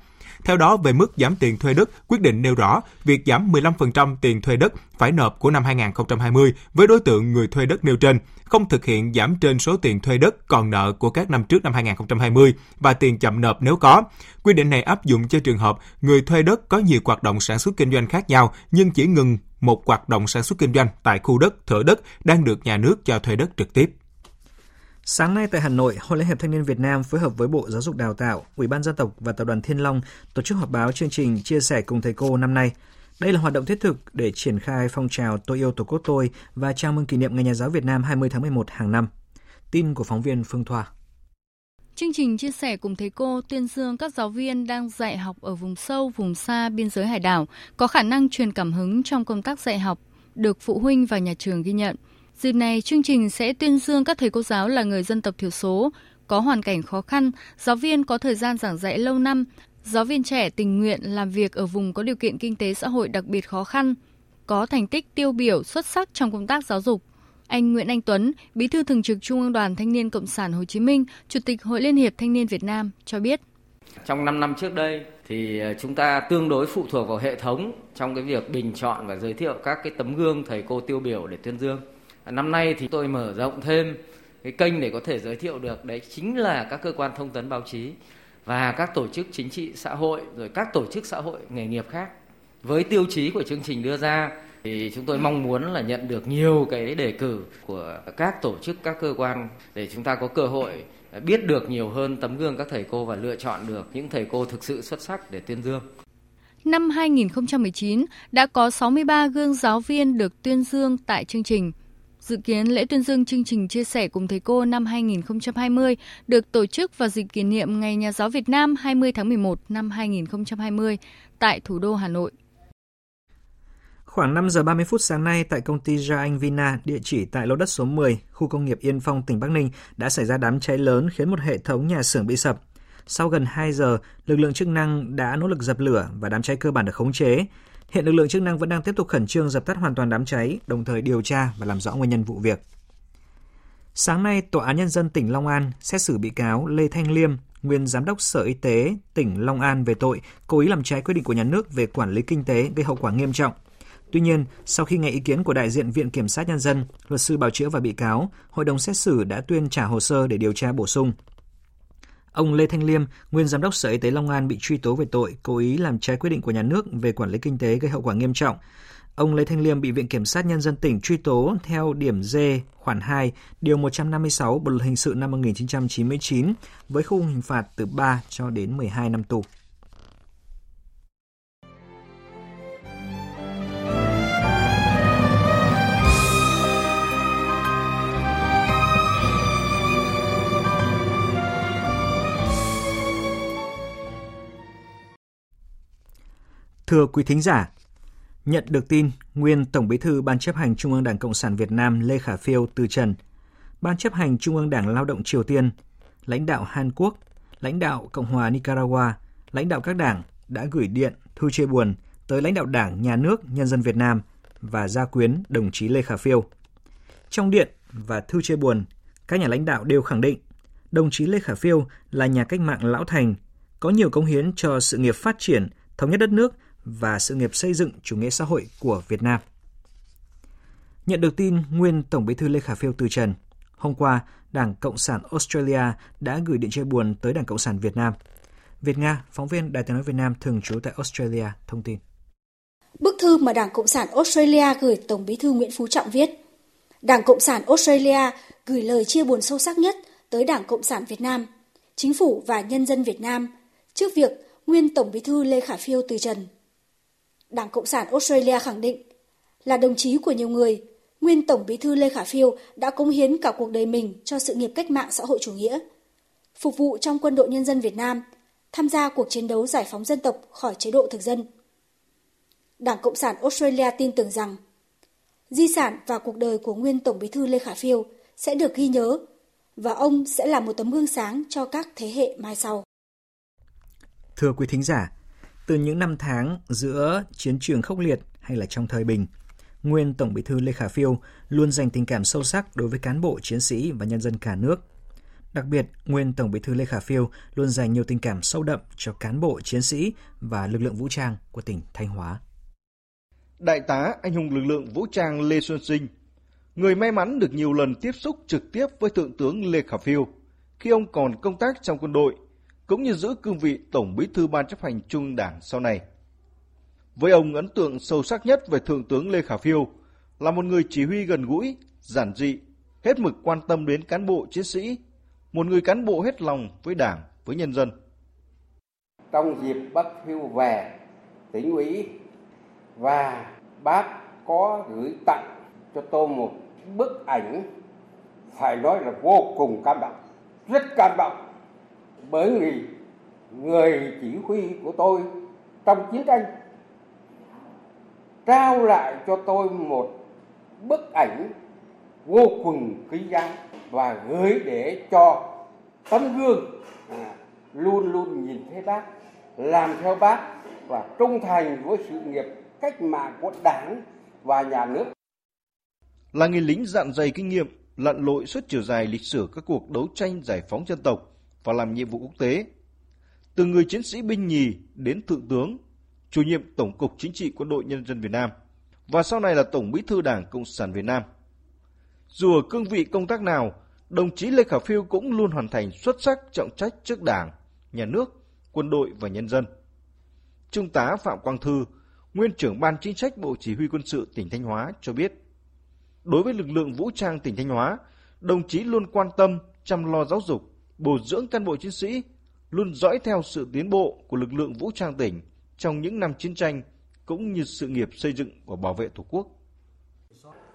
Theo đó, về mức giảm tiền thuê đất, quyết định nêu rõ việc giảm 15% tiền thuê đất phải nộp của năm 2020 với đối tượng người thuê đất nêu trên, không thực hiện giảm trên số tiền thuê đất còn nợ của các năm trước năm 2020 và tiền chậm nộp nếu có. Quy định này áp dụng cho trường hợp người thuê đất có nhiều hoạt động sản xuất kinh doanh khác nhau nhưng chỉ ngừng một hoạt động sản xuất kinh doanh tại khu đất, thửa đất đang được nhà nước cho thuê đất trực tiếp. Sáng nay tại Hà Nội, Hội Liên hiệp Thanh niên Việt Nam phối hợp với Bộ Giáo dục Đào tạo, Ủy ban dân tộc và Tập đoàn Thiên Long tổ chức họp báo chương trình chia sẻ cùng thầy cô năm nay. Đây là hoạt động thiết thực để triển khai phong trào Tôi yêu Tổ quốc tôi và chào mừng kỷ niệm Ngày Nhà giáo Việt Nam 20 tháng 11 hàng năm. Tin của phóng viên Phương Thoa. Chương trình chia sẻ cùng thầy cô tuyên dương các giáo viên đang dạy học ở vùng sâu, vùng xa, biên giới hải đảo, có khả năng truyền cảm hứng trong công tác dạy học, được phụ huynh và nhà trường ghi nhận. Dịp này, chương trình sẽ tuyên dương các thầy cô giáo là người dân tộc thiểu số, có hoàn cảnh khó khăn, giáo viên có thời gian giảng dạy lâu năm, giáo viên trẻ tình nguyện làm việc ở vùng có điều kiện kinh tế xã hội đặc biệt khó khăn, có thành tích tiêu biểu xuất sắc trong công tác giáo dục. Anh Nguyễn Anh Tuấn, Bí thư Thường trực Trung ương Đoàn Thanh niên Cộng sản Hồ Chí Minh, Chủ tịch Hội Liên hiệp Thanh niên Việt Nam cho biết. Trong 5 năm trước đây thì ờ, chúng ta tương đối phụ thuộc vào hệ thống trong cái việc bình chọn và giới thiệu các cái tấm gương thầy cô tiêu biểu để tuyên dương. Năm nay thì tôi mở rộng thêm cái kênh để có thể giới thiệu được đấy chính là các cơ quan thông tấn báo chí và các tổ chức chính trị xã hội rồi các tổ chức xã hội nghề nghiệp khác. Với tiêu chí của chương trình đưa ra, thì chúng tôi mong muốn là nhận được nhiều cái đề cử của các tổ chức, các cơ quan để chúng ta có cơ hội biết được nhiều hơn tấm gương các thầy cô và lựa chọn được những thầy cô thực sự xuất sắc để tuyên dương. năm 2019 đã có 63 gương giáo viên được tuyên dương tại chương trình. Dự kiến lễ tuyên dương chương trình chia sẻ cùng thầy cô năm 2020 được tổ chức vào dịp kỷ niệm Ngày Nhà giáo Việt Nam 20 tháng 11 năm 2020 tại thủ đô Hà Nội. Khoảng 5 giờ 30 phút sáng nay tại công ty Gia Anh Vina, địa chỉ tại lô đất số 10, khu công nghiệp Yên Phong, tỉnh Bắc Ninh đã xảy ra đám cháy lớn khiến một hệ thống nhà xưởng bị sập. Sau gần 2 giờ, lực lượng chức năng đã nỗ lực dập lửa và đám cháy cơ bản được khống chế. Hiện lực lượng chức năng vẫn đang tiếp tục khẩn trương dập tắt hoàn toàn đám cháy, đồng thời điều tra và làm rõ nguyên nhân vụ việc. Sáng nay, Tòa án Nhân dân tỉnh Long An xét xử bị cáo Lê Thanh Liêm, nguyên Giám đốc Sở Y tế tỉnh Long An về tội cố ý làm trái quy định của nhà nước về quản lý kinh tế gây hậu quả nghiêm trọng. Tuy nhiên, sau khi nghe ý kiến của đại diện Viện Kiểm sát Nhân dân, luật sư bào chữa và bị cáo, hội đồng xét xử đã tuyên trả hồ sơ để điều tra bổ sung. Ông Lê Thanh Liêm, nguyên giám đốc Sở Y tế Long An bị truy tố về tội cố ý làm trái quyết định của nhà nước về quản lý kinh tế gây hậu quả nghiêm trọng. Ông Lê Thanh Liêm bị Viện Kiểm sát Nhân dân tỉnh truy tố theo điểm D khoản 2, điều 156 Bộ luật hình sự năm 1999 với khung hình phạt từ 3 cho đến 12 năm tù. Thưa quý thính giả, nhận được tin nguyên Tổng Bí thư Ban chấp hành Trung ương Đảng Cộng sản Việt Nam Lê Khả Phiêu từ trần, Ban chấp hành Trung ương Đảng Lao động Triều Tiên, lãnh đạo Hàn Quốc, lãnh đạo Cộng hòa Nicaragua, lãnh đạo các đảng đã gửi điện thư chia buồn tới lãnh đạo Đảng, Nhà nước, Nhân dân Việt Nam và gia quyến đồng chí Lê Khả Phiêu. Trong điện và thư chia buồn, các nhà lãnh đạo đều khẳng định đồng chí Lê Khả Phiêu là nhà cách mạng lão thành, có nhiều công hiến cho sự nghiệp phát triển, thống nhất đất nước và sự nghiệp xây dựng chủ nghĩa xã hội của Việt Nam. Nhận được tin nguyên Tổng Bí thư Lê Khả Phiêu từ trần, hôm qua, Đảng Cộng sản Australia đã gửi điện chia buồn tới Đảng Cộng sản Việt Nam. Việt Nga, phóng viên Đài tiếng nói Việt Nam thường trú tại Australia thông tin. Bức thư mà Đảng Cộng sản Australia gửi Tổng Bí thư Nguyễn Phú Trọng viết: Đảng Cộng sản Australia gửi lời chia buồn sâu sắc nhất tới Đảng Cộng sản Việt Nam, chính phủ và nhân dân Việt Nam trước việc nguyên Tổng Bí thư Lê Khả Phiêu từ trần Đảng Cộng sản Australia khẳng định là đồng chí của nhiều người, nguyên Tổng Bí thư Lê Khả Phiêu đã cống hiến cả cuộc đời mình cho sự nghiệp cách mạng xã hội chủ nghĩa, phục vụ trong quân đội nhân dân Việt Nam, tham gia cuộc chiến đấu giải phóng dân tộc khỏi chế độ thực dân. Đảng Cộng sản Australia tin tưởng rằng di sản và cuộc đời của nguyên Tổng Bí thư Lê Khả Phiêu sẽ được ghi nhớ và ông sẽ là một tấm gương sáng cho các thế hệ mai sau. Thưa quý thính giả, từ những năm tháng giữa chiến trường khốc liệt hay là trong thời bình, nguyên Tổng Bí thư Lê Khả Phiêu luôn dành tình cảm sâu sắc đối với cán bộ, chiến sĩ và nhân dân cả nước. Đặc biệt, nguyên Tổng Bí thư Lê Khả Phiêu luôn dành nhiều tình cảm sâu đậm cho cán bộ, chiến sĩ và lực lượng vũ trang của tỉnh Thanh Hóa. Đại tá anh hùng lực lượng vũ trang Lê Xuân Sinh, người may mắn được nhiều lần tiếp xúc trực tiếp với Thượng tướng Lê Khả Phiêu khi ông còn công tác trong quân đội cũng như giữ cương vị Tổng Bí thư Ban chấp hành Trung Đảng sau này. Với ông ấn tượng sâu sắc nhất về Thượng tướng Lê Khả Phiêu là một người chỉ huy gần gũi, giản dị, hết mực quan tâm đến cán bộ chiến sĩ, một người cán bộ hết lòng với Đảng, với nhân dân. Trong dịp bác Phiêu về, tỉnh ủy và bác có gửi tặng cho tôi một bức ảnh phải nói là vô cùng cảm động, rất cảm động bởi vì người chỉ huy của tôi trong chiến tranh trao lại cho tôi một bức ảnh vô cùng quý giá và gửi để cho tấm gương à, luôn luôn nhìn thấy bác làm theo bác và trung thành với sự nghiệp cách mạng của đảng và nhà nước. Là người lính dạn dày kinh nghiệm lặn lội suốt chiều dài lịch sử các cuộc đấu tranh giải phóng dân tộc và làm nhiệm vụ quốc tế. Từ người chiến sĩ binh nhì đến thượng tướng, chủ nhiệm Tổng cục Chính trị Quân đội Nhân dân Việt Nam và sau này là Tổng bí thư Đảng Cộng sản Việt Nam. Dù ở cương vị công tác nào, đồng chí Lê Khả Phiêu cũng luôn hoàn thành xuất sắc trọng trách trước Đảng, Nhà nước, quân đội và nhân dân. Trung tá Phạm Quang Thư, nguyên trưởng ban chính sách Bộ Chỉ huy quân sự tỉnh Thanh Hóa cho biết, đối với lực lượng vũ trang tỉnh Thanh Hóa, đồng chí luôn quan tâm chăm lo giáo dục, bồi dưỡng cán bộ chiến sĩ, luôn dõi theo sự tiến bộ của lực lượng vũ trang tỉnh trong những năm chiến tranh cũng như sự nghiệp xây dựng và bảo vệ Tổ quốc.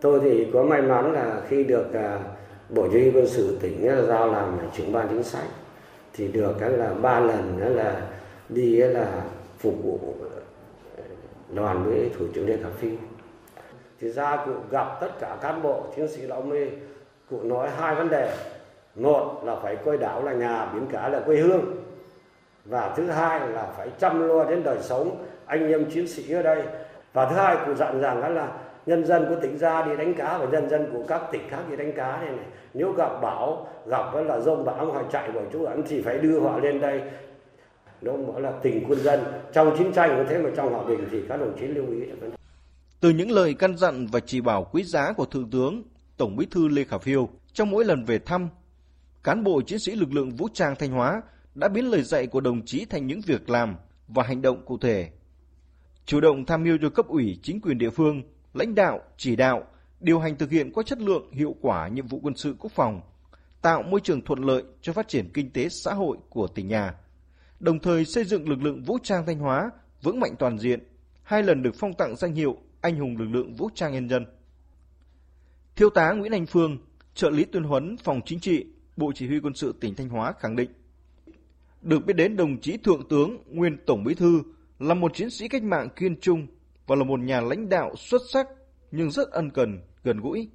Tôi thì có may mắn là khi được à, Bộ Chỉ huy quân sự tỉnh giao làm trưởng ban chính sách thì được cái là ba lần là đi là phục vụ ờ, đoàn với thủ trưởng Lê Khả Phi. Thì ra cụ gặp tất cả cán bộ chiến sĩ lão mê, cụ nói hai vấn đề. Một là phải coi đảo là nhà, biển cả là quê hương. Và thứ hai là phải chăm lo đến đời sống anh em chiến sĩ ở đây. Và thứ hai cụ dặn rằng là nhân dân của tỉnh ra đi đánh cá và nhân dân của các tỉnh khác đi đánh cá này này nếu gặp bão gặp là rông bão họ chạy vào chỗ ẩn thì phải đưa họ lên đây nó nói là tình quân dân trong chiến tranh cũng thế mà trong hòa bình thì các đồng chí lưu ý từ những lời căn dặn và chỉ bảo quý giá của thượng tướng tổng bí thư lê khả phiêu trong mỗi lần về thăm cán bộ chiến sĩ lực lượng vũ trang thanh hóa đã biến lời dạy của đồng chí thành những việc làm và hành động cụ thể chủ động tham mưu cho cấp ủy chính quyền địa phương lãnh đạo, chỉ đạo, điều hành thực hiện có chất lượng, hiệu quả nhiệm vụ quân sự quốc phòng, tạo môi trường thuận lợi cho phát triển kinh tế xã hội của tỉnh nhà, đồng thời xây dựng lực lượng vũ trang Thanh Hóa vững mạnh toàn diện, hai lần được phong tặng danh hiệu anh hùng lực lượng vũ trang nhân dân. Thiếu tá Nguyễn Anh Phương, trợ lý tuyên huấn phòng chính trị, Bộ Chỉ huy quân sự tỉnh Thanh Hóa khẳng định, được biết đến đồng chí Thượng tướng, nguyên Tổng Bí thư là một chiến sĩ cách mạng kiên trung, và là một nhà lãnh đạo xuất sắc nhưng rất ân cần, gần gũi.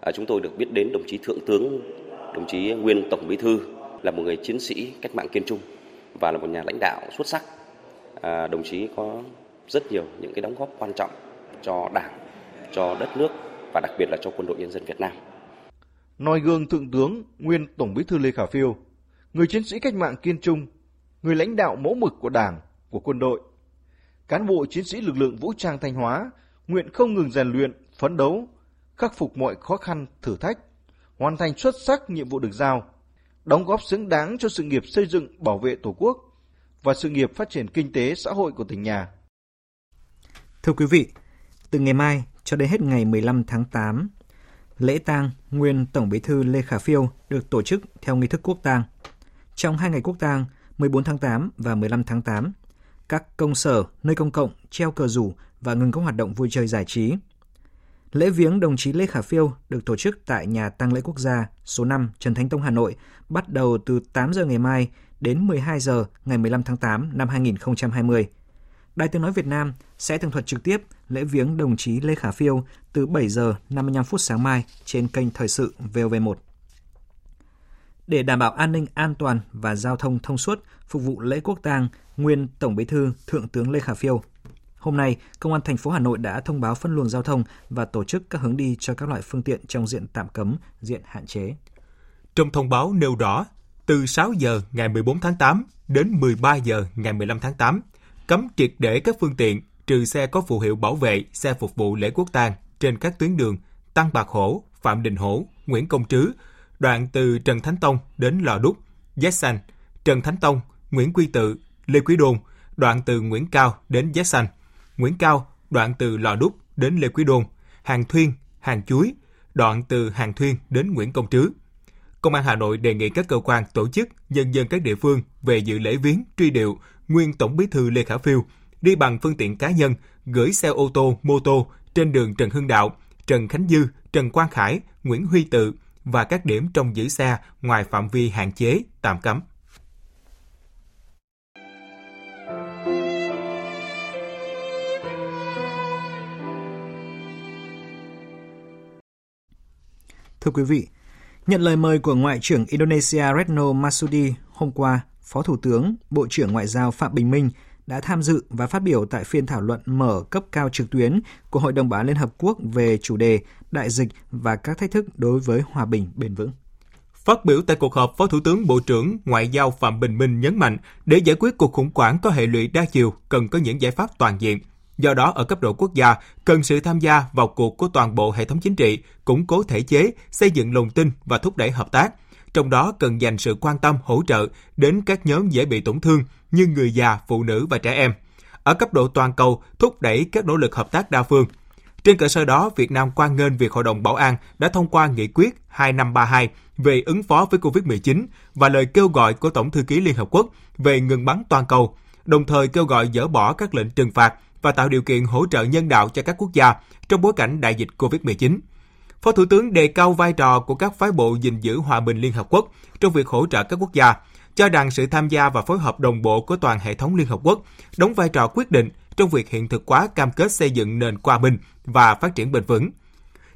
À, chúng tôi được biết đến đồng chí Thượng tướng, đồng chí Nguyên Tổng Bí Thư là một người chiến sĩ cách mạng kiên trung và là một nhà lãnh đạo xuất sắc. À, đồng chí có rất nhiều những cái đóng góp quan trọng cho Đảng, cho đất nước và đặc biệt là cho quân đội nhân dân Việt Nam. Noi gương Thượng tướng Nguyên Tổng Bí thư Lê Khả Phiêu, người chiến sĩ cách mạng kiên trung, người lãnh đạo mẫu mực của Đảng, của quân đội, cán bộ chiến sĩ lực lượng vũ trang Thanh Hóa nguyện không ngừng rèn luyện, phấn đấu, khắc phục mọi khó khăn, thử thách, hoàn thành xuất sắc nhiệm vụ được giao, đóng góp xứng đáng cho sự nghiệp xây dựng, bảo vệ Tổ quốc và sự nghiệp phát triển kinh tế xã hội của tỉnh nhà. Thưa quý vị, từ ngày mai cho đến hết ngày 15 tháng 8, lễ tang nguyên Tổng Bí thư Lê Khả Phiêu được tổ chức theo nghi thức quốc tang. Trong hai ngày quốc tang 14 tháng 8 và 15 tháng 8, các công sở, nơi công cộng treo cờ rủ và ngừng các hoạt động vui chơi giải trí. Lễ viếng đồng chí Lê Khả Phiêu được tổ chức tại nhà tang lễ quốc gia số 5 Trần Thánh Tông Hà Nội bắt đầu từ 8 giờ ngày mai đến 12 giờ ngày 15 tháng 8 năm 2020. Đài Tiếng nói Việt Nam sẽ tường thuật trực tiếp lễ viếng đồng chí Lê Khả Phiêu từ 7 giờ 55 phút sáng mai trên kênh Thời sự VOV1. Để đảm bảo an ninh an toàn và giao thông thông suốt phục vụ lễ quốc tang nguyên Tổng Bí thư Thượng tướng Lê Khả Phiêu. Hôm nay, Công an thành phố Hà Nội đã thông báo phân luồng giao thông và tổ chức các hướng đi cho các loại phương tiện trong diện tạm cấm, diện hạn chế. Trong thông báo nêu rõ, từ 6 giờ ngày 14 tháng 8 đến 13 giờ ngày 15 tháng 8, cấm triệt để các phương tiện trừ xe có phù hiệu bảo vệ, xe phục vụ lễ quốc tang trên các tuyến đường Tăng Bạc Hổ, Phạm Đình Hổ, Nguyễn Công Trứ, đoạn từ Trần Thánh Tông đến Lò Đúc, Giác Xanh, Trần Thánh Tông, Nguyễn Quy Tự, Lê Quý Đôn, đoạn từ Nguyễn Cao đến Giác Xanh, Nguyễn Cao, đoạn từ Lò Đúc đến Lê Quý Đôn, Hàng Thuyên, Hàng Chuối, đoạn từ Hàng Thuyên đến Nguyễn Công Trứ. Công an Hà Nội đề nghị các cơ quan, tổ chức, nhân dân các địa phương về dự lễ viếng truy điệu nguyên Tổng Bí thư Lê Khả Phiêu đi bằng phương tiện cá nhân, gửi xe ô tô, mô tô trên đường Trần Hưng Đạo, Trần Khánh Dư, Trần Quang Khải, Nguyễn Huy Tự và các điểm trong giữ xe ngoài phạm vi hạn chế, tạm cấm. Thưa quý vị, nhận lời mời của Ngoại trưởng Indonesia Retno Masudi hôm qua, Phó Thủ tướng, Bộ trưởng Ngoại giao Phạm Bình Minh đã tham dự và phát biểu tại phiên thảo luận mở cấp cao trực tuyến của Hội đồng Bảo an Liên Hợp Quốc về chủ đề Đại dịch và các thách thức đối với hòa bình bền vững. Phát biểu tại cuộc họp, Phó Thủ tướng Bộ trưởng Ngoại giao Phạm Bình Minh nhấn mạnh, để giải quyết cuộc khủng hoảng có hệ lụy đa chiều, cần có những giải pháp toàn diện, Do đó, ở cấp độ quốc gia, cần sự tham gia vào cuộc của toàn bộ hệ thống chính trị, củng cố thể chế, xây dựng lòng tin và thúc đẩy hợp tác. Trong đó cần dành sự quan tâm hỗ trợ đến các nhóm dễ bị tổn thương như người già, phụ nữ và trẻ em. Ở cấp độ toàn cầu, thúc đẩy các nỗ lực hợp tác đa phương. Trên cơ sở đó, Việt Nam quan nghênh việc Hội đồng Bảo an đã thông qua nghị quyết 2532 về ứng phó với COVID-19 và lời kêu gọi của Tổng thư ký Liên Hợp Quốc về ngừng bắn toàn cầu – đồng thời kêu gọi dỡ bỏ các lệnh trừng phạt và tạo điều kiện hỗ trợ nhân đạo cho các quốc gia trong bối cảnh đại dịch COVID-19. Phó Thủ tướng đề cao vai trò của các phái bộ gìn giữ hòa bình Liên Hợp Quốc trong việc hỗ trợ các quốc gia, cho rằng sự tham gia và phối hợp đồng bộ của toàn hệ thống Liên Hợp Quốc đóng vai trò quyết định trong việc hiện thực hóa cam kết xây dựng nền hòa bình và phát triển bền vững.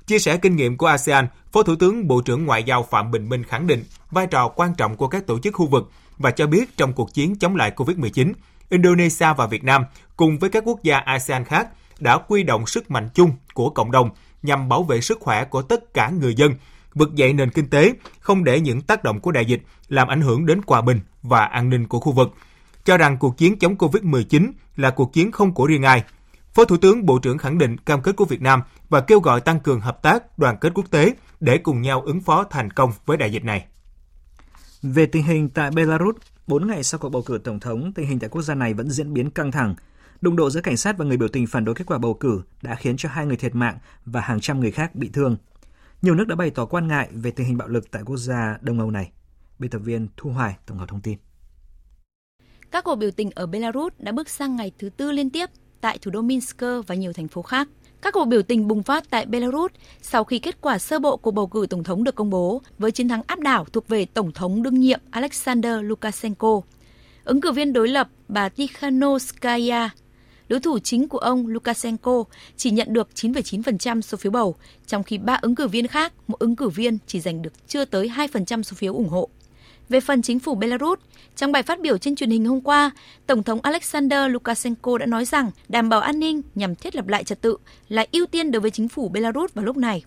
Chia sẻ kinh nghiệm của ASEAN, Phó Thủ tướng Bộ trưởng Ngoại giao Phạm Bình Minh khẳng định vai trò quan trọng của các tổ chức khu vực và cho biết trong cuộc chiến chống lại COVID-19, Indonesia và Việt Nam cùng với các quốc gia ASEAN khác đã quy động sức mạnh chung của cộng đồng nhằm bảo vệ sức khỏe của tất cả người dân, vực dậy nền kinh tế, không để những tác động của đại dịch làm ảnh hưởng đến hòa bình và an ninh của khu vực. Cho rằng cuộc chiến chống COVID-19 là cuộc chiến không của riêng ai. Phó Thủ tướng Bộ trưởng khẳng định cam kết của Việt Nam và kêu gọi tăng cường hợp tác, đoàn kết quốc tế để cùng nhau ứng phó thành công với đại dịch này. Về tình hình tại Belarus, 4 ngày sau cuộc bầu cử tổng thống, tình hình tại quốc gia này vẫn diễn biến căng thẳng. Đụng độ giữa cảnh sát và người biểu tình phản đối kết quả bầu cử đã khiến cho hai người thiệt mạng và hàng trăm người khác bị thương. Nhiều nước đã bày tỏ quan ngại về tình hình bạo lực tại quốc gia Đông Âu này. Biên tập viên Thu Hoài tổng hợp thông tin. Các cuộc biểu tình ở Belarus đã bước sang ngày thứ tư liên tiếp tại thủ đô Minsk và nhiều thành phố khác. Các cuộc biểu tình bùng phát tại Belarus sau khi kết quả sơ bộ của bầu cử tổng thống được công bố với chiến thắng áp đảo thuộc về tổng thống đương nhiệm Alexander Lukashenko. Ứng cử viên đối lập bà Tikhanovskaya, đối thủ chính của ông Lukashenko chỉ nhận được 9,9% số phiếu bầu, trong khi ba ứng cử viên khác, mỗi ứng cử viên chỉ giành được chưa tới 2% số phiếu ủng hộ. Về phần chính phủ Belarus, trong bài phát biểu trên truyền hình hôm qua, Tổng thống Alexander Lukashenko đã nói rằng đảm bảo an ninh nhằm thiết lập lại trật tự là ưu tiên đối với chính phủ Belarus vào lúc này.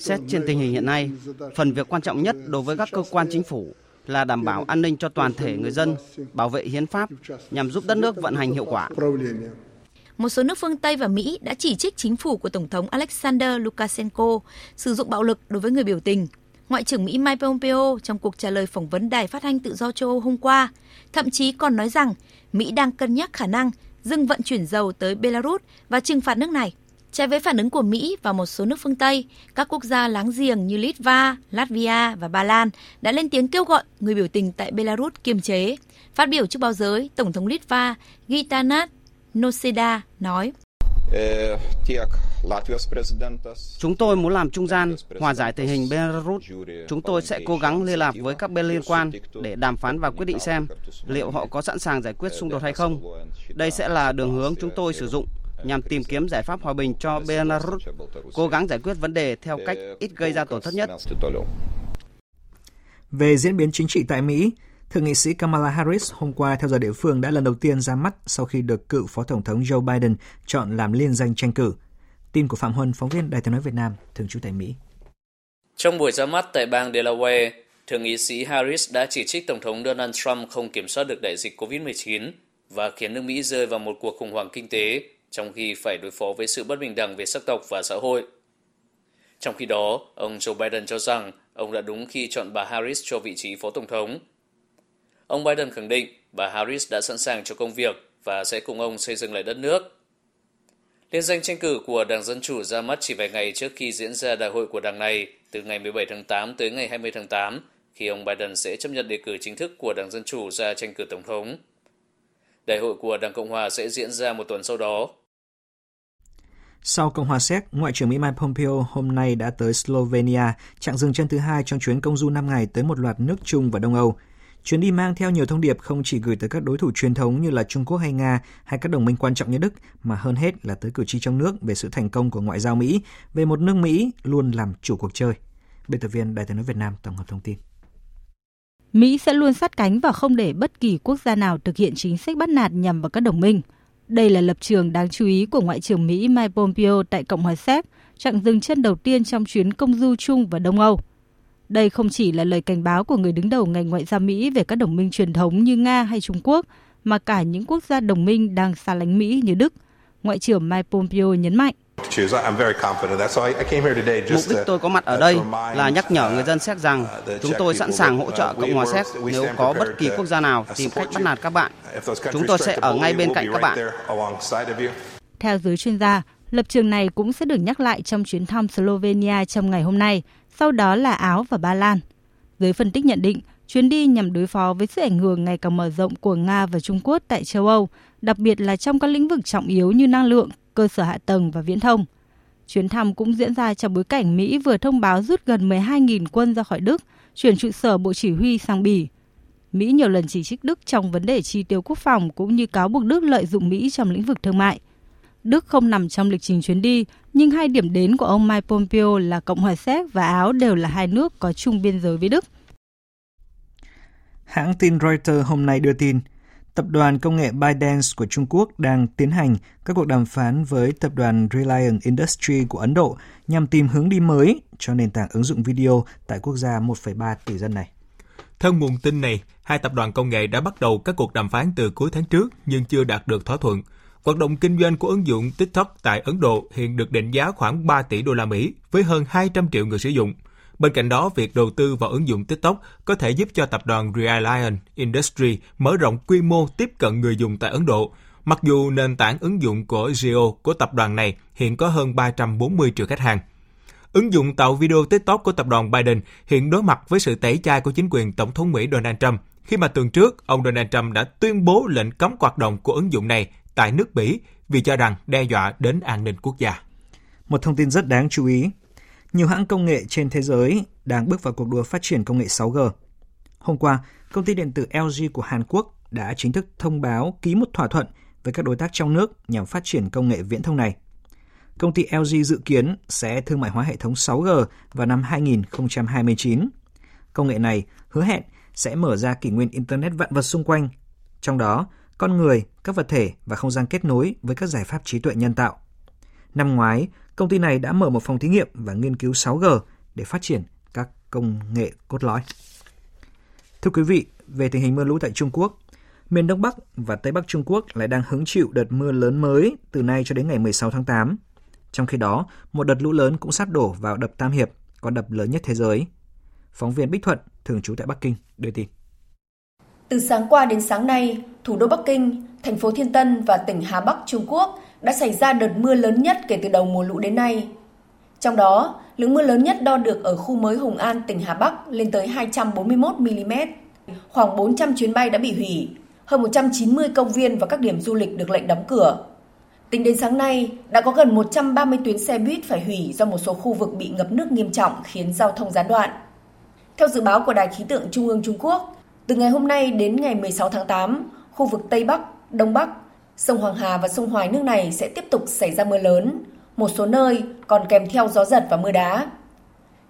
Xét trên tình hình hiện nay, phần việc quan trọng nhất đối với các cơ quan chính phủ là đảm bảo an ninh cho toàn thể người dân, bảo vệ hiến pháp nhằm giúp đất nước vận hành hiệu quả. Một số nước phương Tây và Mỹ đã chỉ trích chính phủ của Tổng thống Alexander Lukashenko sử dụng bạo lực đối với người biểu tình Ngoại trưởng Mỹ Mike Pompeo trong cuộc trả lời phỏng vấn đài phát thanh tự do châu Âu hôm qua, thậm chí còn nói rằng Mỹ đang cân nhắc khả năng dừng vận chuyển dầu tới Belarus và trừng phạt nước này. Trái với phản ứng của Mỹ và một số nước phương Tây, các quốc gia láng giềng như Litva, Latvia và Ba Lan đã lên tiếng kêu gọi người biểu tình tại Belarus kiềm chế. Phát biểu trước báo giới, Tổng thống Litva Gitanas Noseda nói. Chúng tôi muốn làm trung gian, hòa giải tình hình Belarus. Chúng tôi sẽ cố gắng liên lạc với các bên liên quan để đàm phán và quyết định xem liệu họ có sẵn sàng giải quyết xung đột hay không. Đây sẽ là đường hướng chúng tôi sử dụng nhằm tìm kiếm giải pháp hòa bình cho Belarus, cố gắng giải quyết vấn đề theo cách ít gây ra tổn thất nhất. Về diễn biến chính trị tại Mỹ, Thượng nghị sĩ Kamala Harris hôm qua theo giờ địa phương đã lần đầu tiên ra mắt sau khi được cựu Phó Tổng thống Joe Biden chọn làm liên danh tranh cử. Tin của Phạm Huân, phóng viên Đài tiếng nói Việt Nam, thường trú tại Mỹ. Trong buổi ra mắt tại bang Delaware, Thượng nghị sĩ Harris đã chỉ trích Tổng thống Donald Trump không kiểm soát được đại dịch COVID-19 và khiến nước Mỹ rơi vào một cuộc khủng hoảng kinh tế trong khi phải đối phó với sự bất bình đẳng về sắc tộc và xã hội. Trong khi đó, ông Joe Biden cho rằng ông đã đúng khi chọn bà Harris cho vị trí Phó Tổng thống. Ông Biden khẳng định bà Harris đã sẵn sàng cho công việc và sẽ cùng ông xây dựng lại đất nước. Liên danh tranh cử của Đảng Dân Chủ ra mắt chỉ vài ngày trước khi diễn ra đại hội của đảng này từ ngày 17 tháng 8 tới ngày 20 tháng 8, khi ông Biden sẽ chấp nhận đề cử chính thức của Đảng Dân Chủ ra tranh cử Tổng thống. Đại hội của Đảng Cộng Hòa sẽ diễn ra một tuần sau đó. Sau Cộng hòa Séc, Ngoại trưởng Mỹ Mike Pompeo hôm nay đã tới Slovenia, chặng dừng chân thứ hai trong chuyến công du 5 ngày tới một loạt nước Trung và Đông Âu – Chuyến đi mang theo nhiều thông điệp không chỉ gửi tới các đối thủ truyền thống như là Trung Quốc hay Nga hay các đồng minh quan trọng như Đức, mà hơn hết là tới cử tri trong nước về sự thành công của ngoại giao Mỹ, về một nước Mỹ luôn làm chủ cuộc chơi. Biên tập viên Đài tiếng nói Việt Nam tổng hợp thông tin. Mỹ sẽ luôn sát cánh và không để bất kỳ quốc gia nào thực hiện chính sách bắt nạt nhằm vào các đồng minh. Đây là lập trường đáng chú ý của Ngoại trưởng Mỹ Mike Pompeo tại Cộng hòa Séc, chặng dừng chân đầu tiên trong chuyến công du chung và Đông Âu – đây không chỉ là lời cảnh báo của người đứng đầu ngành ngoại giao Mỹ về các đồng minh truyền thống như Nga hay Trung Quốc, mà cả những quốc gia đồng minh đang xa lánh Mỹ như Đức. Ngoại trưởng Mike Pompeo nhấn mạnh. Mục đích tôi có mặt ở đây là nhắc nhở người dân Séc rằng chúng tôi sẵn sàng hỗ trợ Cộng hòa Séc nếu có bất kỳ quốc gia nào tìm cách bắt nạt các bạn. Chúng tôi sẽ ở ngay bên cạnh các bạn. Theo giới chuyên gia, lập trường này cũng sẽ được nhắc lại trong chuyến thăm Slovenia trong ngày hôm nay, sau đó là Áo và Ba Lan. Giới phân tích nhận định, Chuyến đi nhằm đối phó với sự ảnh hưởng ngày càng mở rộng của Nga và Trung Quốc tại châu Âu, đặc biệt là trong các lĩnh vực trọng yếu như năng lượng, cơ sở hạ tầng và viễn thông. Chuyến thăm cũng diễn ra trong bối cảnh Mỹ vừa thông báo rút gần 12.000 quân ra khỏi Đức, chuyển trụ sở Bộ Chỉ huy sang Bỉ. Mỹ nhiều lần chỉ trích Đức trong vấn đề chi tiêu quốc phòng cũng như cáo buộc Đức lợi dụng Mỹ trong lĩnh vực thương mại. Đức không nằm trong lịch trình chuyến đi, nhưng hai điểm đến của ông Mike Pompeo là Cộng hòa Séc và Áo đều là hai nước có chung biên giới với Đức. Hãng tin Reuters hôm nay đưa tin, tập đoàn công nghệ ByteDance của Trung Quốc đang tiến hành các cuộc đàm phán với tập đoàn Reliance Industry của Ấn Độ nhằm tìm hướng đi mới cho nền tảng ứng dụng video tại quốc gia 1,3 tỷ dân này. Theo nguồn tin này, hai tập đoàn công nghệ đã bắt đầu các cuộc đàm phán từ cuối tháng trước nhưng chưa đạt được thỏa thuận. Hoạt động kinh doanh của ứng dụng TikTok tại Ấn Độ hiện được định giá khoảng 3 tỷ đô la Mỹ với hơn 200 triệu người sử dụng. Bên cạnh đó, việc đầu tư vào ứng dụng TikTok có thể giúp cho tập đoàn Reliant Industry mở rộng quy mô tiếp cận người dùng tại Ấn Độ. Mặc dù nền tảng ứng dụng của geo của tập đoàn này hiện có hơn 340 triệu khách hàng. Ứng dụng tạo video TikTok của tập đoàn Biden hiện đối mặt với sự tẩy chay của chính quyền Tổng thống Mỹ Donald Trump khi mà tuần trước ông Donald Trump đã tuyên bố lệnh cấm hoạt động của ứng dụng này tại nước mỹ vì cho rằng đe dọa đến an ninh quốc gia. Một thông tin rất đáng chú ý, nhiều hãng công nghệ trên thế giới đang bước vào cuộc đua phát triển công nghệ 6G. Hôm qua, công ty điện tử LG của Hàn Quốc đã chính thức thông báo ký một thỏa thuận với các đối tác trong nước nhằm phát triển công nghệ viễn thông này. Công ty LG dự kiến sẽ thương mại hóa hệ thống 6G vào năm 2029. Công nghệ này hứa hẹn sẽ mở ra kỷ nguyên Internet vạn vật xung quanh, trong đó con người, các vật thể và không gian kết nối với các giải pháp trí tuệ nhân tạo. Năm ngoái, công ty này đã mở một phòng thí nghiệm và nghiên cứu 6G để phát triển các công nghệ cốt lõi. Thưa quý vị, về tình hình mưa lũ tại Trung Quốc, miền Đông Bắc và Tây Bắc Trung Quốc lại đang hứng chịu đợt mưa lớn mới từ nay cho đến ngày 16 tháng 8. Trong khi đó, một đợt lũ lớn cũng sắp đổ vào đập Tam Hiệp, con đập lớn nhất thế giới. Phóng viên Bích Thuận, thường trú tại Bắc Kinh, đưa tin. Từ sáng qua đến sáng nay, thủ đô Bắc Kinh, thành phố Thiên Tân và tỉnh Hà Bắc Trung Quốc đã xảy ra đợt mưa lớn nhất kể từ đầu mùa lũ đến nay. Trong đó, lượng mưa lớn nhất đo được ở khu mới Hùng An, tỉnh Hà Bắc lên tới 241 mm. Khoảng 400 chuyến bay đã bị hủy, hơn 190 công viên và các điểm du lịch được lệnh đóng cửa. Tính đến sáng nay, đã có gần 130 tuyến xe buýt phải hủy do một số khu vực bị ngập nước nghiêm trọng khiến giao thông gián đoạn. Theo dự báo của Đài khí tượng Trung ương Trung Quốc, từ ngày hôm nay đến ngày 16 tháng 8, khu vực Tây Bắc, Đông Bắc, sông Hoàng Hà và sông Hoài nước này sẽ tiếp tục xảy ra mưa lớn, một số nơi còn kèm theo gió giật và mưa đá.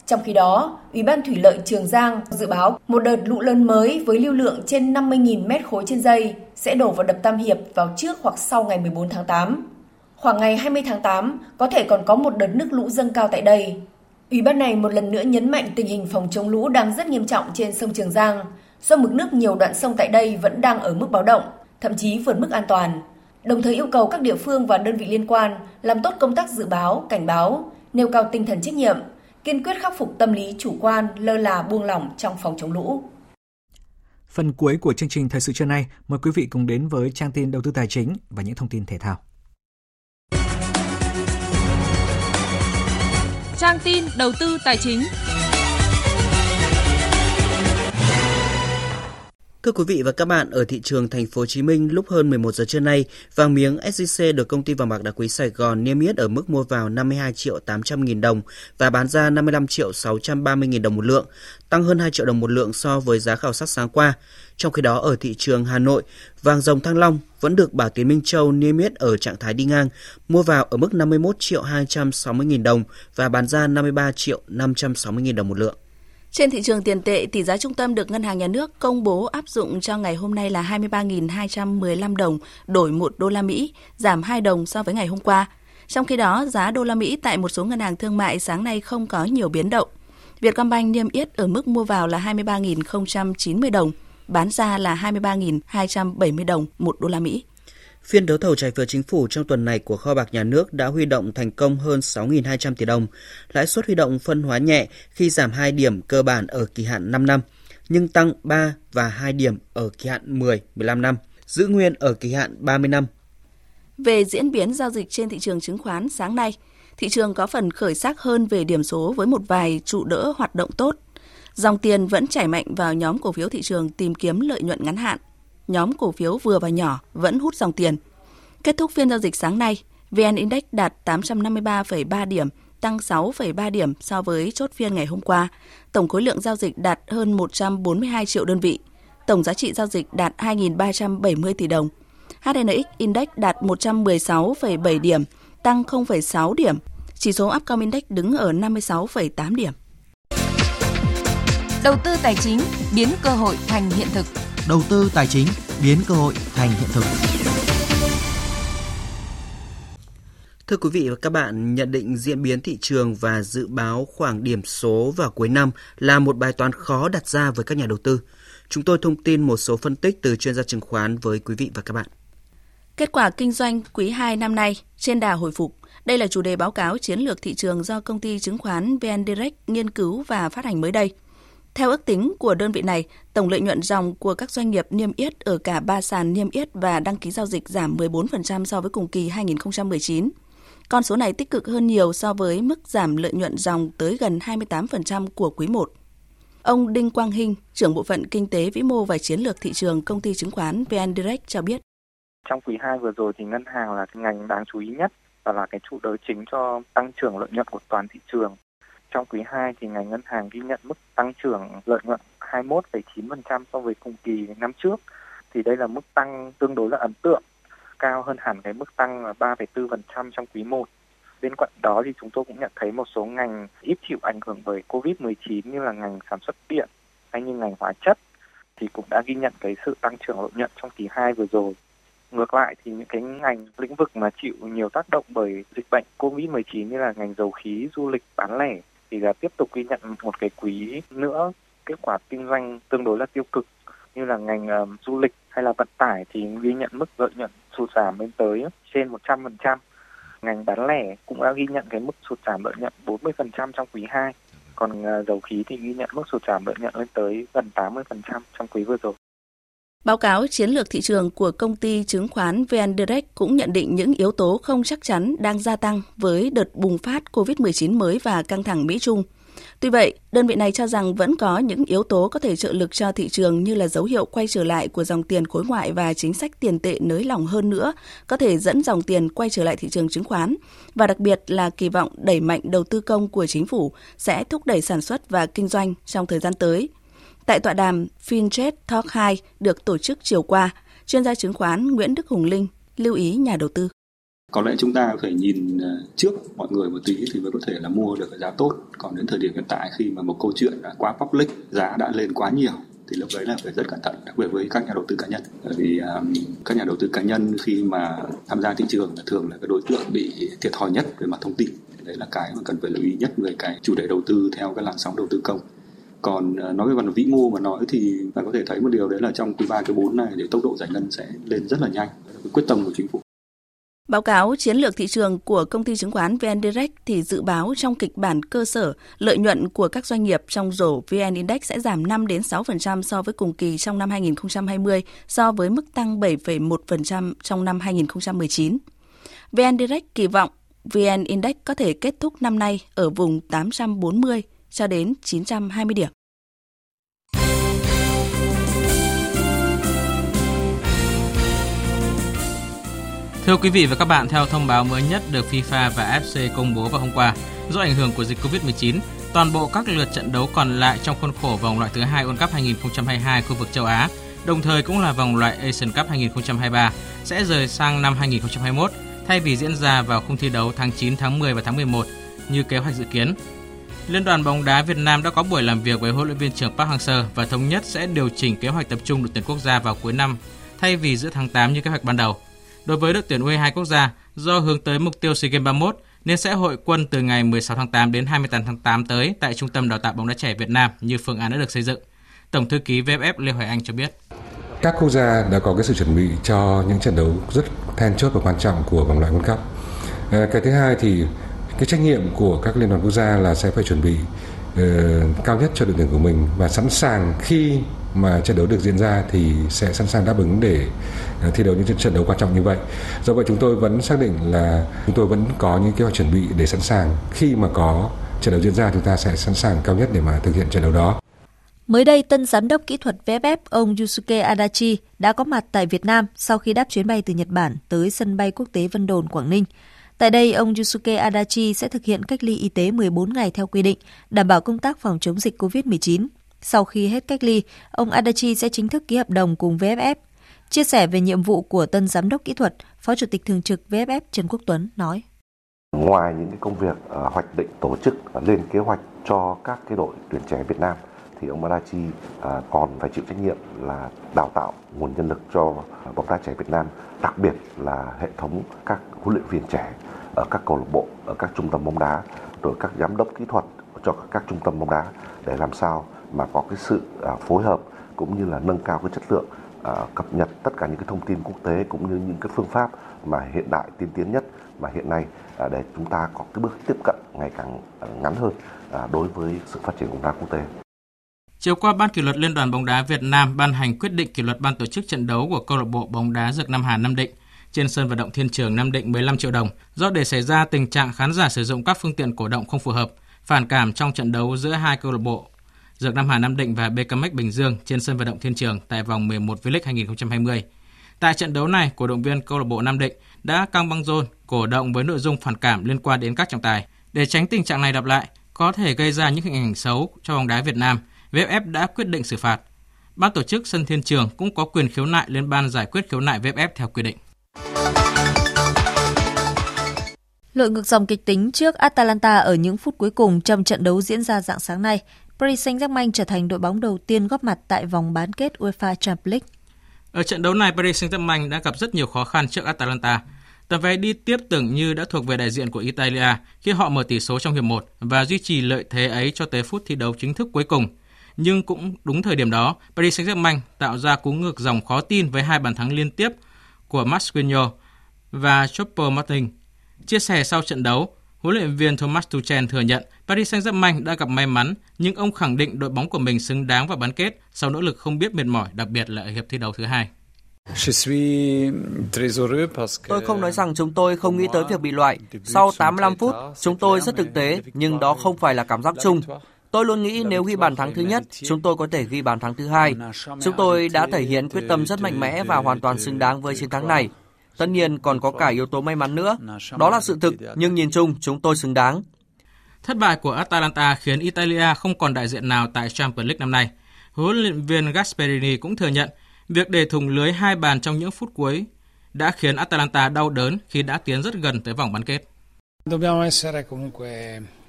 Trong khi đó, Ủy ban Thủy lợi Trường Giang dự báo một đợt lũ lớn mới với lưu lượng trên 50.000 mét khối trên giây sẽ đổ vào đập Tam Hiệp vào trước hoặc sau ngày 14 tháng 8. Khoảng ngày 20 tháng 8, có thể còn có một đợt nước lũ dâng cao tại đây. Ủy ban này một lần nữa nhấn mạnh tình hình phòng chống lũ đang rất nghiêm trọng trên sông Trường Giang, do mực nước nhiều đoạn sông tại đây vẫn đang ở mức báo động, thậm chí vượt mức an toàn. Đồng thời yêu cầu các địa phương và đơn vị liên quan làm tốt công tác dự báo, cảnh báo, nêu cao tinh thần trách nhiệm, kiên quyết khắc phục tâm lý chủ quan, lơ là buông lỏng trong phòng chống lũ. Phần cuối của chương trình Thời sự trưa nay, mời quý vị cùng đến với trang tin đầu tư tài chính và những thông tin thể thao. Trang tin đầu tư tài chính. Thưa quý vị và các bạn, ở thị trường thành phố Hồ Chí Minh lúc hơn 11 giờ trưa nay, vàng miếng SJC được công ty vàng bạc đá quý Sài Gòn niêm yết ở mức mua vào 52 triệu 800 nghìn đồng và bán ra 55 triệu 630 nghìn đồng một lượng, tăng hơn 2 triệu đồng một lượng so với giá khảo sát sáng qua. Trong khi đó ở thị trường Hà Nội, vàng dòng Thăng Long vẫn được Bảo Tiến Minh Châu niêm yết ở trạng thái đi ngang, mua vào ở mức 51 triệu 260 nghìn đồng và bán ra 53 triệu 560 nghìn đồng một lượng. Trên thị trường tiền tệ, tỷ giá trung tâm được Ngân hàng Nhà nước công bố áp dụng cho ngày hôm nay là 23.215 đồng đổi 1 đô la Mỹ, giảm 2 đồng so với ngày hôm qua. Trong khi đó, giá đô la Mỹ tại một số ngân hàng thương mại sáng nay không có nhiều biến động. Vietcombank niêm yết ở mức mua vào là 23.090 đồng, bán ra là 23.270 đồng 1 đô la Mỹ. Phiên đấu thầu trái phiếu chính phủ trong tuần này của kho bạc nhà nước đã huy động thành công hơn 6.200 tỷ đồng. Lãi suất huy động phân hóa nhẹ khi giảm 2 điểm cơ bản ở kỳ hạn 5 năm, nhưng tăng 3 và 2 điểm ở kỳ hạn 10, 15 năm, giữ nguyên ở kỳ hạn 30 năm. Về diễn biến giao dịch trên thị trường chứng khoán sáng nay, thị trường có phần khởi sắc hơn về điểm số với một vài trụ đỡ hoạt động tốt. Dòng tiền vẫn chảy mạnh vào nhóm cổ phiếu thị trường tìm kiếm lợi nhuận ngắn hạn. Nhóm cổ phiếu vừa và nhỏ vẫn hút dòng tiền. Kết thúc phiên giao dịch sáng nay, VN Index đạt 853,3 điểm, tăng 6,3 điểm so với chốt phiên ngày hôm qua. Tổng khối lượng giao dịch đạt hơn 142 triệu đơn vị. Tổng giá trị giao dịch đạt 2.370 tỷ đồng. HNX Index đạt 116,7 điểm, tăng 0,6 điểm. Chỉ số Upcom Index đứng ở 56,8 điểm. Đầu tư tài chính biến cơ hội thành hiện thực. Đầu tư tài chính biến cơ hội thành hiện thực. Thưa quý vị và các bạn, nhận định diễn biến thị trường và dự báo khoảng điểm số vào cuối năm là một bài toán khó đặt ra với các nhà đầu tư. Chúng tôi thông tin một số phân tích từ chuyên gia chứng khoán với quý vị và các bạn. Kết quả kinh doanh quý 2 năm nay trên đà hồi phục. Đây là chủ đề báo cáo chiến lược thị trường do công ty chứng khoán VN Direct nghiên cứu và phát hành mới đây. Theo ước tính của đơn vị này, tổng lợi nhuận dòng của các doanh nghiệp niêm yết ở cả ba sàn niêm yết và đăng ký giao dịch giảm 14% so với cùng kỳ 2019. Con số này tích cực hơn nhiều so với mức giảm lợi nhuận dòng tới gần 28% của quý 1. Ông Đinh Quang Hinh, trưởng bộ phận kinh tế vĩ mô và chiến lược thị trường công ty chứng khoán VN Direct cho biết. Trong quý 2 vừa rồi thì ngân hàng là ngành đáng chú ý nhất và là cái trụ đỡ chính cho tăng trưởng lợi nhuận của toàn thị trường. Trong quý 2 thì ngành ngân hàng ghi nhận mức tăng trưởng lợi nhuận 21,9% so với cùng kỳ năm trước. Thì đây là mức tăng tương đối là ấn tượng, cao hơn hẳn cái mức tăng là 3,4% trong quý 1. Bên cạnh đó thì chúng tôi cũng nhận thấy một số ngành ít chịu ảnh hưởng bởi Covid-19 như là ngành sản xuất điện hay như ngành hóa chất thì cũng đã ghi nhận cái sự tăng trưởng lợi nhuận trong kỳ 2 vừa rồi. Ngược lại thì những cái ngành lĩnh vực mà chịu nhiều tác động bởi dịch bệnh Covid-19 như là ngành dầu khí, du lịch, bán lẻ thì là tiếp tục ghi nhận một cái quý nữa kết quả kinh doanh tương đối là tiêu cực như là ngành uh, du lịch hay là vận tải thì ghi nhận mức lợi nhuận sụt giảm lên tới trên 100%. Ngành bán lẻ cũng đã ghi nhận cái mức sụt giảm lợi nhuận 40% trong quý 2. Còn uh, dầu khí thì ghi nhận mức sụt giảm lợi nhuận lên tới gần 80% trong quý vừa rồi. Báo cáo chiến lược thị trường của công ty chứng khoán VN Direct cũng nhận định những yếu tố không chắc chắn đang gia tăng với đợt bùng phát COVID-19 mới và căng thẳng Mỹ-Trung. Tuy vậy, đơn vị này cho rằng vẫn có những yếu tố có thể trợ lực cho thị trường như là dấu hiệu quay trở lại của dòng tiền khối ngoại và chính sách tiền tệ nới lỏng hơn nữa, có thể dẫn dòng tiền quay trở lại thị trường chứng khoán. Và đặc biệt là kỳ vọng đẩy mạnh đầu tư công của chính phủ sẽ thúc đẩy sản xuất và kinh doanh trong thời gian tới, Tại tọa đàm FinTech Talk 2 được tổ chức chiều qua, chuyên gia chứng khoán Nguyễn Đức Hùng Linh lưu ý nhà đầu tư. Có lẽ chúng ta phải nhìn ờ, trước mọi người một tí thì mới có thể là mua được cái giá tốt. Còn đến thời điểm hiện tại khi mà một câu chuyện đã quá public, giá đã lên quá nhiều thì lúc đấy là phải rất cẩn thận đặc biệt với các nhà đầu tư cá nhân bởi vì um, các nhà đầu tư cá nhân khi mà tham gia thị trường là thường là cái đối tượng bị thiệt thòi nhất về mặt thông tin đấy là cái mà cần phải lưu ý nhất về cái chủ đề đầu tư theo cái làn sóng đầu tư công còn à, nói về phần vĩ mô mà nói thì bạn có thể thấy một điều đấy là trong quý 3 quý 4 này thì tốc độ giải ngân sẽ lên rất là nhanh quyết tâm của chính phủ Báo cáo chiến lược thị trường của công ty chứng khoán VN Direct thì dự báo trong kịch bản cơ sở, lợi nhuận của các doanh nghiệp trong rổ VN Index sẽ giảm 5 đến 6% so với cùng kỳ trong năm 2020 so với mức tăng 7,1% trong năm 2019. VN Direct kỳ vọng VN Index có thể kết thúc năm nay ở vùng 840 cho đến 920 điểm. Thưa quý vị và các bạn, theo thông báo mới nhất được FIFA và FC công bố vào hôm qua, do ảnh hưởng của dịch Covid-19, toàn bộ các lượt trận đấu còn lại trong khuôn khổ vòng loại thứ hai World Cup 2022 khu vực châu Á, đồng thời cũng là vòng loại Asian Cup 2023 sẽ rời sang năm 2021 thay vì diễn ra vào khung thi đấu tháng 9, tháng 10 và tháng 11 như kế hoạch dự kiến. Liên đoàn bóng đá Việt Nam đã có buổi làm việc với huấn luyện viên trưởng Park Hang-seo và thống nhất sẽ điều chỉnh kế hoạch tập trung đội tuyển quốc gia vào cuối năm thay vì giữa tháng 8 như kế hoạch ban đầu. Đối với đội tuyển U22 quốc gia, do hướng tới mục tiêu SEA Games 31 nên sẽ hội quân từ ngày 16 tháng 8 đến 28 tháng 8 tới tại Trung tâm Đào tạo bóng đá trẻ Việt Nam như phương án đã được xây dựng. Tổng thư ký VFF Lê Hoài Anh cho biết. Các quốc gia đã có cái sự chuẩn bị cho những trận đấu rất then chốt và quan trọng của vòng loại World Cup. Ờ, cái thứ hai thì cái trách nhiệm của các liên đoàn quốc gia là sẽ phải chuẩn bị uh, cao nhất cho đội tuyển của mình và sẵn sàng khi mà trận đấu được diễn ra thì sẽ sẵn sàng đáp ứng để ờ, thi đấu những trận đấu quan trọng như vậy. Do vậy chúng tôi vẫn xác định là chúng tôi vẫn có những kế hoạch chuẩn bị để sẵn sàng khi mà có trận đấu diễn ra chúng ta sẽ sẵn sàng cao nhất để mà thực hiện trận đấu đó. Mới đây, tân giám đốc kỹ thuật VFF ông Yusuke Adachi đã có mặt tại Việt Nam sau khi đáp chuyến bay từ Nhật Bản tới sân bay quốc tế Vân Đồn, Quảng Ninh. Tại đây, ông Yusuke Adachi sẽ thực hiện cách ly y tế 14 ngày theo quy định, đảm bảo công tác phòng chống dịch COVID-19. Sau khi hết cách ly, ông Adachi sẽ chính thức ký hợp đồng cùng VFF. Chia sẻ về nhiệm vụ của tân giám đốc kỹ thuật, Phó Chủ tịch Thường trực VFF Trần Quốc Tuấn nói. Ngoài những cái công việc uh, hoạch định tổ chức uh, lên kế hoạch cho các cái đội tuyển trẻ Việt Nam thì ông Malachi uh, ờ, còn phải chịu trách nhiệm là đào tạo nguồn nhân lực cho bóng đá trẻ Việt Nam, đặc biệt là hệ thống các huấn luyện viên trẻ ở các câu lạc bộ, ở các trung tâm bóng đá, rồi các giám đốc kỹ thuật cho các trung tâm bóng đá để làm sao mà có cái sự à, phối hợp cũng như là nâng cao cái chất lượng à, cập nhật tất cả những cái thông tin quốc tế cũng như những cái phương pháp mà hiện đại tiên tiến nhất mà hiện nay à, để chúng ta có cái bước tiếp cận ngày càng ngắn hơn đối với sự phát triển của bóng đá quốc tế. Chiều qua, Ban kỷ luật Liên đoàn bóng đá Việt Nam ban hành quyết định kỷ luật ban tổ chức trận đấu của câu lạc bộ bóng đá Dược Nam Hà Nam Định trên sân vận động Thiên Trường Nam Định 15 triệu đồng do để xảy ra tình trạng khán giả sử dụng các phương tiện cổ động không phù hợp, phản cảm trong trận đấu giữa hai câu lạc bộ Dược Nam Hà Nam Định và BKMX Bình Dương trên sân vận động Thiên Trường tại vòng 11 V-League 2020. Tại trận đấu này, cổ động viên câu lạc bộ Nam Định đã căng băng rôn, cổ động với nội dung phản cảm liên quan đến các trọng tài. Để tránh tình trạng này lặp lại, có thể gây ra những hình ảnh xấu cho bóng đá Việt Nam, VFF đã quyết định xử phạt. Ban tổ chức sân Thiên Trường cũng có quyền khiếu nại lên ban giải quyết khiếu nại VFF theo quy định. Lội ngược dòng kịch tính trước Atalanta ở những phút cuối cùng trong trận đấu diễn ra dạng sáng nay, Paris Saint-Germain trở thành đội bóng đầu tiên góp mặt tại vòng bán kết UEFA Champions League. Ở trận đấu này, Paris Saint-Germain đã gặp rất nhiều khó khăn trước Atalanta. Tờ vé đi tiếp tưởng như đã thuộc về đại diện của Italia khi họ mở tỷ số trong hiệp 1 và duy trì lợi thế ấy cho tới phút thi đấu chính thức cuối cùng. Nhưng cũng đúng thời điểm đó, Paris Saint-Germain tạo ra cú ngược dòng khó tin với hai bàn thắng liên tiếp của Mascherano và Chopper Martin. Chia sẻ sau trận đấu, huấn luyện viên Thomas Tuchel thừa nhận Paris Saint-Germain đã gặp may mắn, nhưng ông khẳng định đội bóng của mình xứng đáng vào bán kết sau nỗ lực không biết mệt mỏi, đặc biệt là ở hiệp thi đấu thứ hai. Tôi không nói rằng chúng tôi không nghĩ tới việc bị loại. Sau 85 phút, chúng tôi rất thực tế, nhưng đó không phải là cảm giác chung. Tôi luôn nghĩ nếu ghi bàn thắng thứ nhất, chúng tôi có thể ghi bàn thắng thứ hai. Chúng tôi đã thể hiện quyết tâm rất mạnh mẽ và hoàn toàn xứng đáng với chiến thắng này. Tất nhiên còn có cả yếu tố may mắn nữa. Đó là sự thực, nhưng nhìn chung chúng tôi xứng đáng. Thất bại của Atalanta khiến Italia không còn đại diện nào tại Champions League năm nay. Huấn luyện viên Gasperini cũng thừa nhận việc để thủng lưới hai bàn trong những phút cuối đã khiến Atalanta đau đớn khi đã tiến rất gần tới vòng bán kết.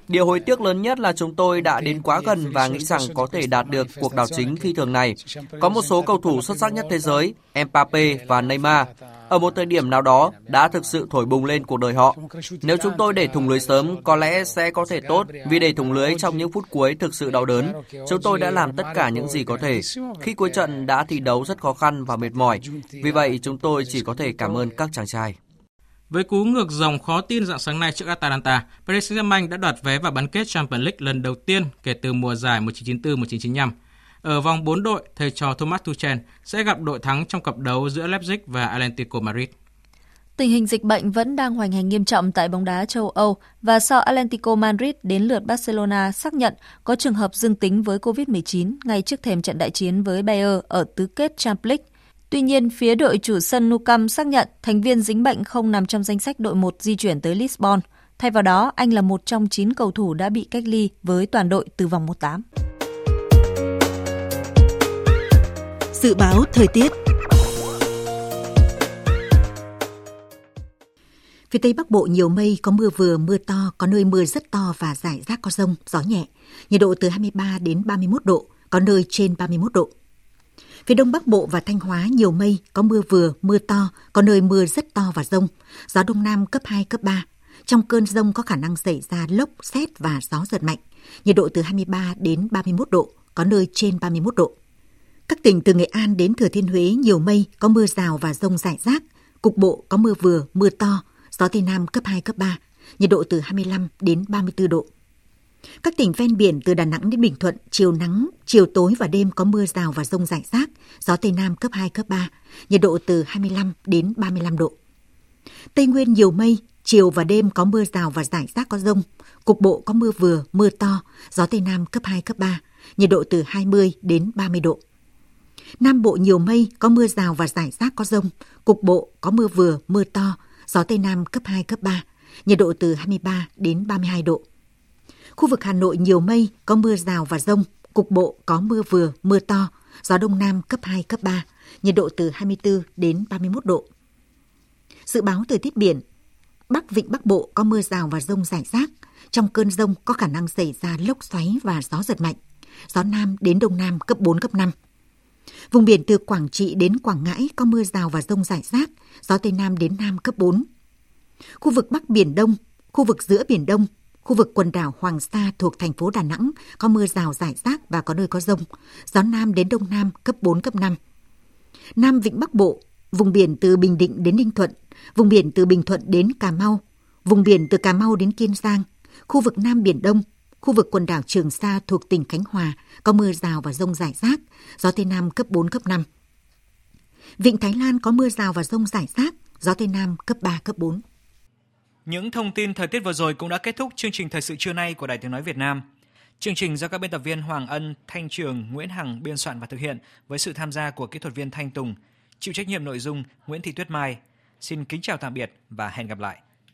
Điều hối tiếc lớn nhất là chúng tôi đã đến quá gần và nghĩ rằng có thể đạt được cuộc đảo chính khi thường này. Có một số cầu thủ xuất sắc nhất thế giới, Mbappe và Neymar, ở một thời điểm nào đó đã thực sự thổi bùng lên cuộc đời họ. Nếu chúng tôi để thủng lưới sớm, có lẽ sẽ có thể tốt, vì để thủng lưới trong những phút cuối thực sự đau đớn. Chúng tôi đã làm tất cả những gì có thể. Khi cuối trận đã thi đấu rất khó khăn và mệt mỏi, vì vậy chúng tôi chỉ có thể cảm ơn các chàng trai. Với cú ngược dòng khó tin dạng sáng nay trước Atalanta, Paris Saint-Germain đã đoạt vé vào bán kết Champions League lần đầu tiên kể từ mùa giải 1994-1995. Ở vòng 4 đội, thầy trò Thomas Tuchel sẽ gặp đội thắng trong cặp đấu giữa Leipzig và Atlético Madrid. Tình hình dịch bệnh vẫn đang hoành hành nghiêm trọng tại bóng đá châu Âu và sau Atlético Madrid đến lượt Barcelona xác nhận có trường hợp dương tính với COVID-19 ngay trước thềm trận đại chiến với Bayer ở tứ kết Champions League. Tuy nhiên, phía đội chủ sân Nou Camp xác nhận thành viên dính bệnh không nằm trong danh sách đội 1 di chuyển tới Lisbon. Thay vào đó, anh là một trong 9 cầu thủ đã bị cách ly với toàn đội từ vòng 1-8. Dự báo thời tiết Phía Tây Bắc Bộ nhiều mây, có mưa vừa, mưa to, có nơi mưa rất to và rải rác có rông, gió nhẹ. Nhiệt độ từ 23 đến 31 độ, có nơi trên 31 độ. Phía Đông Bắc Bộ và Thanh Hóa nhiều mây, có mưa vừa, mưa to, có nơi mưa rất to và rông. Gió Đông Nam cấp 2, cấp 3. Trong cơn rông có khả năng xảy ra lốc, xét và gió giật mạnh. Nhiệt độ từ 23 đến 31 độ, có nơi trên 31 độ. Các tỉnh từ Nghệ An đến Thừa Thiên Huế nhiều mây, có mưa rào và rông rải rác. Cục bộ có mưa vừa, mưa to, gió Tây Nam cấp 2, cấp 3. Nhiệt độ từ 25 đến 34 độ. Các tỉnh ven biển từ Đà Nẵng đến Bình Thuận, chiều nắng, chiều tối và đêm có mưa rào và rông rải rác, gió Tây Nam cấp 2, cấp 3, nhiệt độ từ 25 đến 35 độ. Tây Nguyên nhiều mây, Chiều và đêm có mưa rào và rải rác có rông. Cục bộ có mưa vừa, mưa to, gió Tây Nam cấp 2, cấp 3, nhiệt độ từ 20 đến 30 độ. Nam Bộ nhiều mây, có mưa rào và rải rác có rông. Cục bộ có mưa vừa, mưa to, gió Tây Nam cấp 2, cấp 3, nhiệt độ từ 23 đến 32 độ. Khu vực Hà Nội nhiều mây, có mưa rào và rông. Cục bộ có mưa vừa, mưa to, gió Đông Nam cấp 2, cấp 3, nhiệt độ từ 24 đến 31 độ. Dự báo thời tiết biển, Bắc Vịnh Bắc Bộ có mưa rào và rông rải rác. Trong cơn rông có khả năng xảy ra lốc xoáy và gió giật mạnh. Gió Nam đến Đông Nam cấp 4, cấp 5. Vùng biển từ Quảng Trị đến Quảng Ngãi có mưa rào và rông rải rác, gió Tây Nam đến Nam cấp 4. Khu vực Bắc Biển Đông, khu vực giữa Biển Đông, khu vực quần đảo Hoàng Sa thuộc thành phố Đà Nẵng có mưa rào rải rác và có nơi có rông, gió Nam đến Đông Nam cấp 4, cấp 5. Nam Vịnh Bắc Bộ, vùng biển từ Bình Định đến Ninh Thuận, vùng biển từ Bình Thuận đến Cà Mau, vùng biển từ Cà Mau đến Kiên Giang, khu vực Nam Biển Đông, khu vực quần đảo Trường Sa thuộc tỉnh Khánh Hòa có mưa rào và rông rải rác, gió Tây Nam cấp 4, cấp 5. Vịnh Thái Lan có mưa rào và rông rải rác, gió Tây Nam cấp 3, cấp 4. Những thông tin thời tiết vừa rồi cũng đã kết thúc chương trình thời sự trưa nay của Đài Tiếng Nói Việt Nam. Chương trình do các biên tập viên Hoàng Ân, Thanh Trường, Nguyễn Hằng biên soạn và thực hiện với sự tham gia của kỹ thuật viên Thanh Tùng, chịu trách nhiệm nội dung Nguyễn Thị Tuyết Mai. Xin kính chào tạm biệt và hẹn gặp lại.